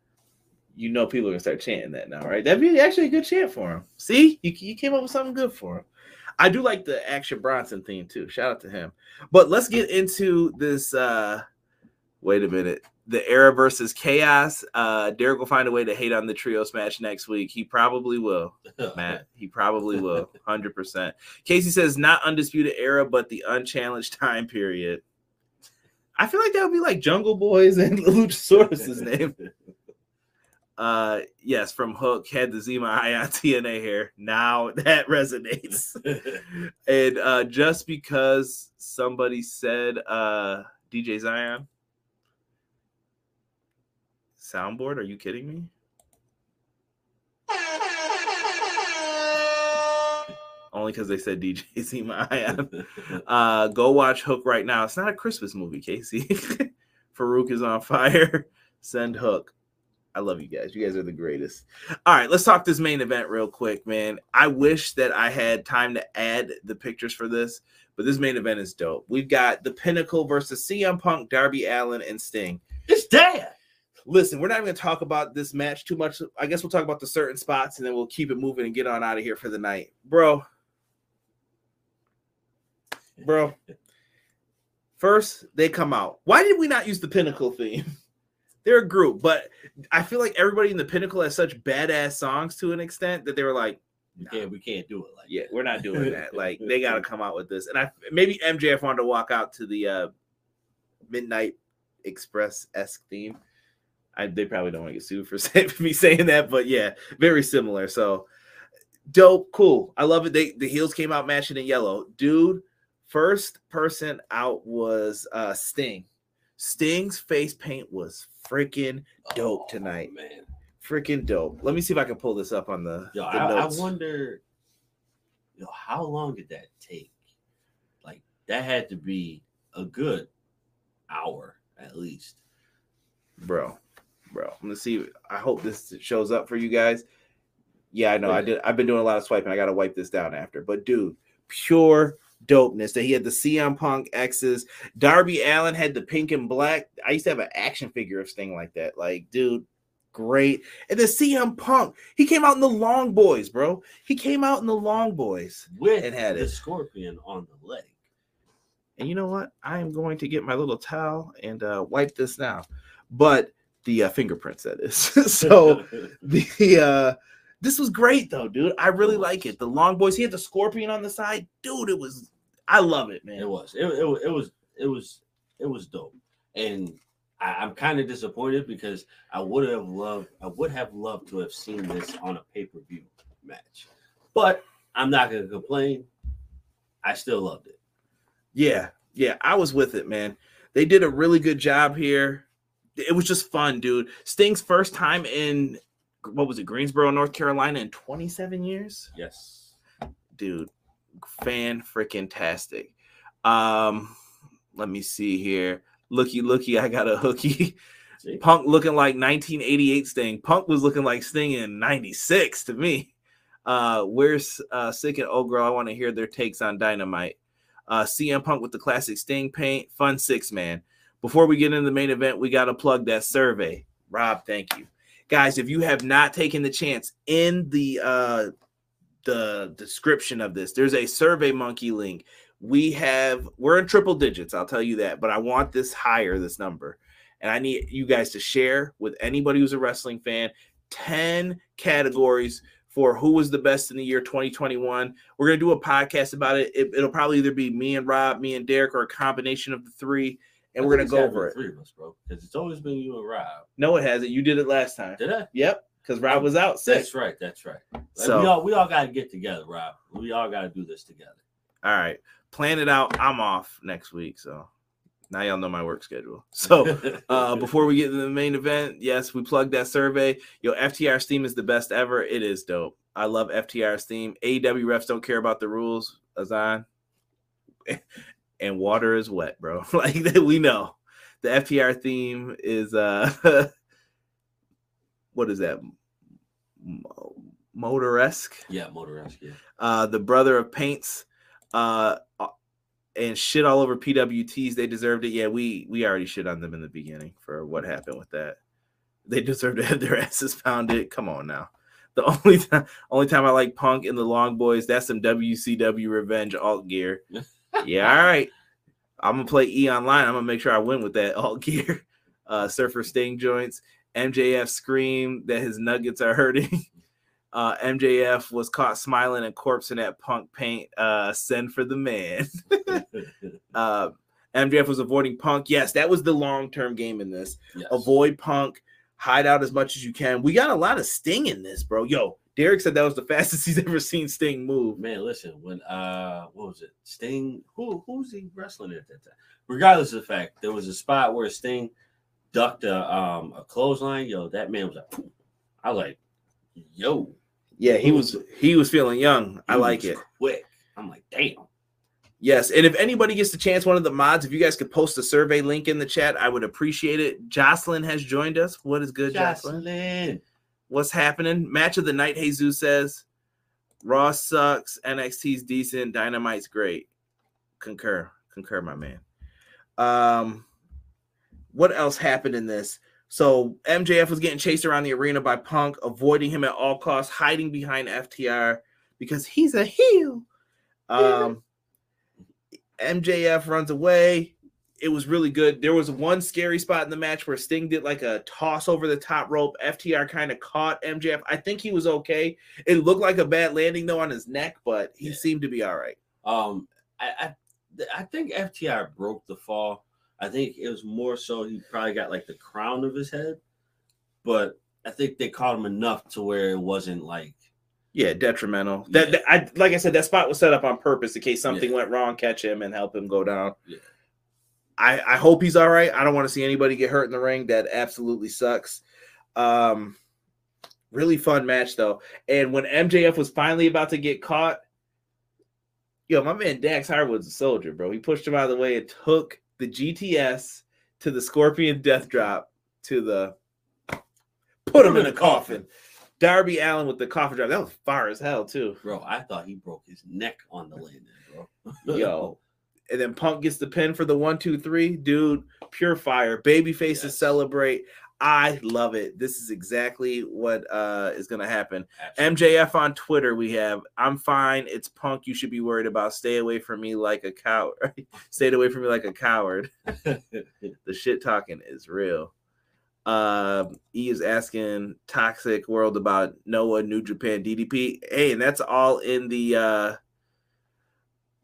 You know people are gonna start chanting that now, right? That'd be actually a good chant for him. See, you, you came up with something good for him. I do like the Action Bronson theme too. Shout out to him. But let's get into this. uh Wait a minute. The era versus chaos. Uh Derek will find a way to hate on the trios match next week. He probably will, Matt. He probably will. Hundred percent. Casey says not undisputed era, but the unchallenged time period. I feel like that would be like Jungle Boys and Luchasaurus's name. Uh, yes, from Hook had the Zima Ion TNA hair. Now that resonates. and uh, just because somebody said uh, DJ Zion soundboard, are you kidding me? Only because they said DJ Zema Ion. Uh, go watch Hook right now. It's not a Christmas movie, Casey. Farouk is on fire. Send Hook. I love you guys. You guys are the greatest. All right, let's talk this main event real quick, man. I wish that I had time to add the pictures for this, but this main event is dope. We've got the Pinnacle versus CM Punk, Darby Allin, and Sting. it's dad. Listen, we're not even going to talk about this match too much. I guess we'll talk about the certain spots and then we'll keep it moving and get on out of here for the night. Bro. Bro. First, they come out. Why did we not use the Pinnacle theme? They're a group, but I feel like everybody in the Pinnacle has such badass songs to an extent that they were like, We can't, we can't do it like yeah, we're not doing that. Like they got to come out with this. And I maybe MJF wanted to walk out to the uh Midnight Express esque theme. I they probably don't want to get sued for, say, for me saying that, but yeah, very similar. So dope, cool. I love it. They the heels came out matching in yellow, dude. First person out was uh Sting. Sting's face paint was freaking dope Oh, tonight. man. Freaking dope. Let me see if I can pull this up on the, Yo, the I, I wonder, yo, how long did that take? Like that had to be a good hour at least. bro, bro. I'm gonna see. I hope this shows up for you guys. Yeah, I know. I did. I've been doing a lot of swiping. I gotta wipe this down after. But dude, pure dopeness. That he had the CM Punk X's. Darby Allin had the pink and black. I used to have an action figure of Sting like that. Like, dude, great. And the CM Punk, he came out in the Long Boys, bro. He came out in the Long Boys. With It had the it. scorpion on the leg. And you know what? I am going to get my little towel and uh, wipe this now. But the uh, fingerprints, that is. so the uh this was great though, dude. I really like it. The long boys, he had the scorpion on the side, dude. It was, I love it, man. It was. It, it, it was. It was. It was dope. And I, I'm kind of disappointed because I would have loved. I would have loved to have seen this on a pay per view match. But I'm not gonna complain. I still loved it. Yeah, yeah, I was with it, man. They did a really good job here. It was just fun, dude. Sting's first time in what was it, Greensboro, North Carolina, in 27 years. Yes. dude fan freaking tastic um let me see here looky looky i got a hooky See? punk looking like 1988 sting punk was looking like sting in 96 to me uh where's uh sick and old girl i want to hear their takes on dynamite Uh, CM Punk with the classic Sting paint, fun six man. Before we get into the main event, we got to plug that survey. Rob, thank you, guys. If you have not taken the chance in the uh, the description of this, there's a Survey Monkey link. We have we're in triple digits. I'll tell you that, but I want this higher, this number, and I need you guys to share with anybody who's a wrestling fan. 10 categories for who was the best in the year 2021. We're going to do a podcast about it. it. will probably either be me and Rob, me and Derek, or a combination of the three. And I we're going to go over it. Three of us, bro. Because it's always been you and Rob. No, it hasn't. You did it last time. Did I? Yep. Because Rob was out sick. That's right. That's right. Like, So- we all we all got to get together, Rob. We all got to do this together. All right. Plan it out. I'm off next week. So now y'all know my work schedule. So uh before we get to the main event, yes, we plugged that survey. Yo, FTR Steam is the best ever. It is dope. I love FTR Steam. AEW refs don't care about the rules, Azan. and water is wet, bro. like we know. The FTR theme is uh what is that? Mo- Motoresque yeah, motor rescue. uh, the brother of paints, uh, uh, and shit all over PWTs. They deserved it. Yeah, we we already shit on them in the beginning for what happened with that. They deserve to have their asses pounded. Come on now. The only time only time I like Punk and the Long Boys, that's some WCW revenge alt gear. yeah, all right. I'm gonna play E online. I'm gonna make sure I win with that alt gear. Uh, Surfer Sting joints. MJF scream that his nuggets are hurting. Uh, MJF was caught smiling and corpsing at Punk paint. Uh, send for the man. uh, MJF was avoiding Punk. Yes, that was the long term game in this. Yes. Avoid Punk, hide out as much as you can. We got a lot of Sting in this, bro. Yo, Derek said that was the fastest he's ever seen Sting move. Man, listen, when uh what was it? Sting who who's he wrestling at that time? Regardless of the fact, there was a spot where Sting ducked a um a clothesline. Yo, that man was like. I was like, yo, Yeah, he was he was feeling young. I like it. Quick. I'm like, damn. Yes, and if anybody gets the chance, one of the mods, if you guys could post a survey link in the chat, I would appreciate it. Jocelyn has joined us. What is good, Jocelyn? Jocelyn. What's happening? Match of the night, Jesus says. Raw sucks. NXT's decent. Dynamite's great. Concur. Concur, my man. Um, what else happened in this? So MJF was getting chased around the arena by Punk, avoiding him at all costs, hiding behind FTR because he's a heel. Um, MJF runs away. It was really good. There was one scary spot in the match where Sting did like a toss over the top rope. FTR kind of caught MJF. I think he was okay. It looked like a bad landing though on his neck, but he Yeah. seemed to be all right. Um, I, I I think FTR broke the fall. I think it was more so he probably got like the crown of his head, but I think they caught him enough to where it wasn't like Yeah, detrimental. That, that- I like I said, that spot was set up on purpose in case something Yeah. went wrong, catch him and help him go down. Yeah. I, I hope he's all right. I don't want to see anybody get hurt in the ring. That absolutely sucks. Um, really fun match though. And when MJF was finally about to get caught, yo, my man Dax Harwood's a soldier, bro. He pushed him out of the way and took the GTS to the Scorpion Death Drop to the put him in a coffin. Darby Allin with the coffin drop. That was far as hell too. bro. I thought he broke his neck on the landing, bro. Yo. And then Punk gets the pin for the one, two, three. Dude, pure fire. Baby faces Yes. celebrate. I love it. This is exactly what uh is gonna happen. Absolutely. MJF on Twitter, we have I'm fine. It's Punk. You should be worried about. Stay away from me like a coward. Stay away from me like a coward. The shit talking is real. Uh, he is asking Toxic World about Noah, New Japan, DDP. Hey, and that's all in the. uh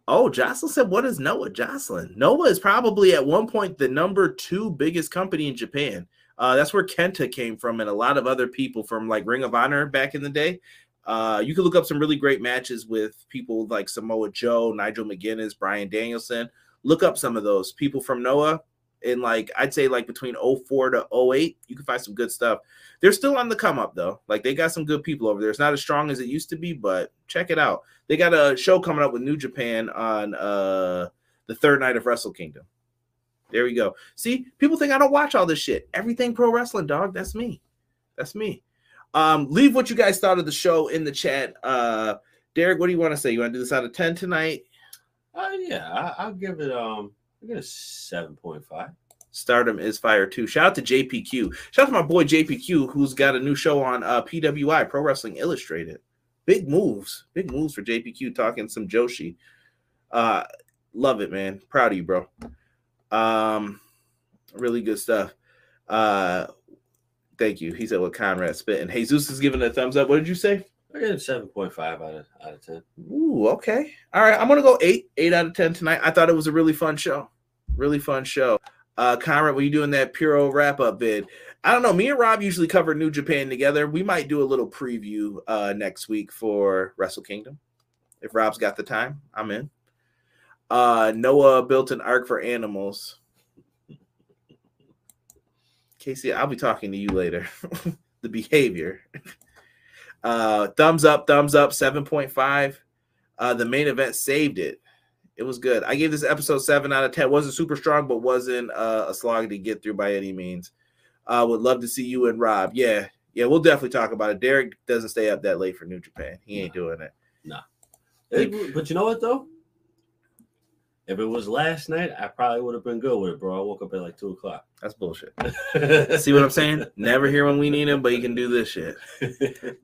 Oh, Jocelyn said, "What is Noah?" Jocelyn, Noah is probably at one point the number two biggest company in Japan. Uh, that's where Kenta came from, and a lot of other people from like Ring of Honor back in the day. Uh, you can look up some really great matches with people like Samoa Joe, Nigel McGuinness, Bryan Danielson. Look up some of those people from Noah in like I'd say like between 04 to 08, you can find some good stuff. They're still on the come up though. Like they got some good people over there. It's not as strong as it used to be, but check it out. They got a show coming up with New Japan on uh the third night of Wrestle Kingdom. There we go. See, people think I don't watch all this shit. Everything pro wrestling, dog. That's me. That's me. Um, leave what you guys thought of the show in the chat. Uh Derek, what do you want to say? You want to do this out of 10 tonight? Uh, yeah, I, I'll give it um, I give it a seven point five. Stardom is fire too. Shout out to JPQ. Shout out to my boy JPQ, who's got a new show on uh, PWI Pro Wrestling Illustrated. Big moves, big moves for JPQ. Talking some Joshi. Uh, love it, man. Proud of you, bro. Um, really good stuff. Uh, thank you. He said what Conrad spit, and Jesus is giving a thumbs up. What did you say? I give it seven point five out of out of ten. Ooh, okay. All right. I'm gonna go eight, eight out of ten tonight. I thought it was a really fun show. Really fun show. Uh Conrad, were you doing that Puro wrap up bid? I don't know. Me and Rob usually cover New Japan together. We might do a little preview uh next week for Wrestle Kingdom. If Rob's got the time, I'm in. Uh Noah built an ark for animals. Casey, I'll be talking to you later. the behavior. Uh, thumbs up, thumbs up, 7.5. Uh, the main event saved it. It was good. I gave this episode 7 out of 10. Wasn't super strong, but wasn't uh, a slog to get through by any means. Uh, would love to see you and Rob. Yeah, yeah, we'll definitely talk about it. Derek doesn't stay up that late for New Japan. He ain't doing it. It- but you know what though? If it was last night, I probably would have been good with it, bro. I woke up at like two o'clock. That's bullshit. See what I'm saying? Never here when we need him, but he can do this shit.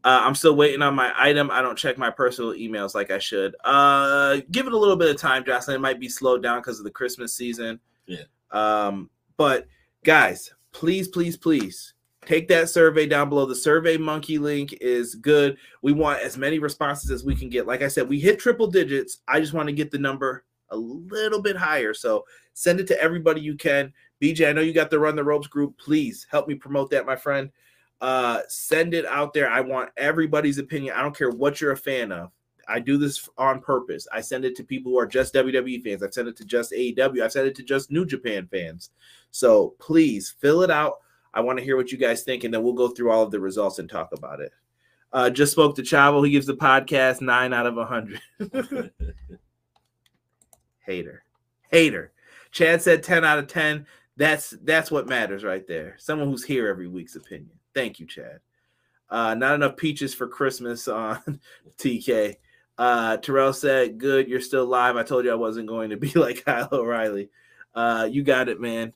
Uh, I'm still waiting on my item. I don't check my personal emails like I should. Uh, give it a little bit of time, Jocelyn. It might be slowed down because of the Christmas season. Yeah. Um, but guys, please, please, please take that survey down below. The Survey Monkey link is good. We want as many responses as we can get. Like I said, we hit triple digits. I just want to get the number a little bit higher. So send it to everybody you can. BJ, I know you got the Run the Ropes group. Please help me promote that, my friend. Uh, send it out there. I want everybody's opinion. I don't care what you're a fan of. I do this on purpose. I send it to people who are just WWE fans. I send it to just AEW. I've sent it to just New Japan fans. So please fill it out. I want to hear what you guys think, and then we'll go through all of the results and talk about it. Uh, just spoke to Chavo. He gives the podcast nine out of a hundred. Hater, hater. Chad said ten out of ten. That's that's what matters right there. Someone who's here every week's opinion. Thank you, Chad. Uh, not enough peaches for Christmas on TK. Uh, Terrell said, "Good, you're still live. I told you I wasn't going to be like Kyle O'Reilly. Uh, you got it, man.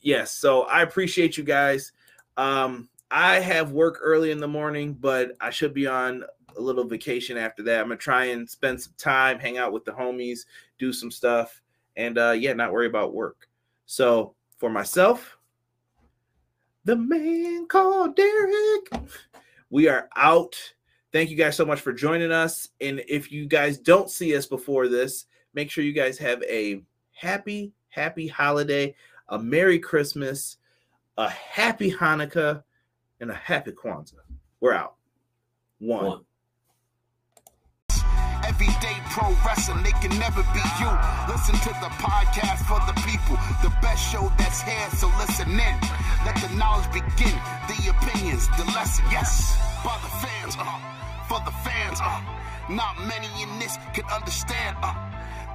Yes. So I appreciate you guys. Um, I have work early in the morning, but I should be on a little vacation after that. I'm gonna try and spend some time, hang out with the homies, do some stuff, and uh, yeah, not worry about work. So for myself, the man called Derek. We are out. Thank you guys so much for joining us. And if you guys don't see us before this, make sure you guys have a happy, happy holiday, a Merry Christmas, a happy Hanukkah, and a happy Kwanzaa. We're out. One. One. Everyday pro wrestling, they can never be you. Listen to the podcast for the people, the best show that's here, so listen in. Let the knowledge begin, the opinions, the lesson, yes. By the fans, uh, for the fans, uh, not many in this can understand, uh.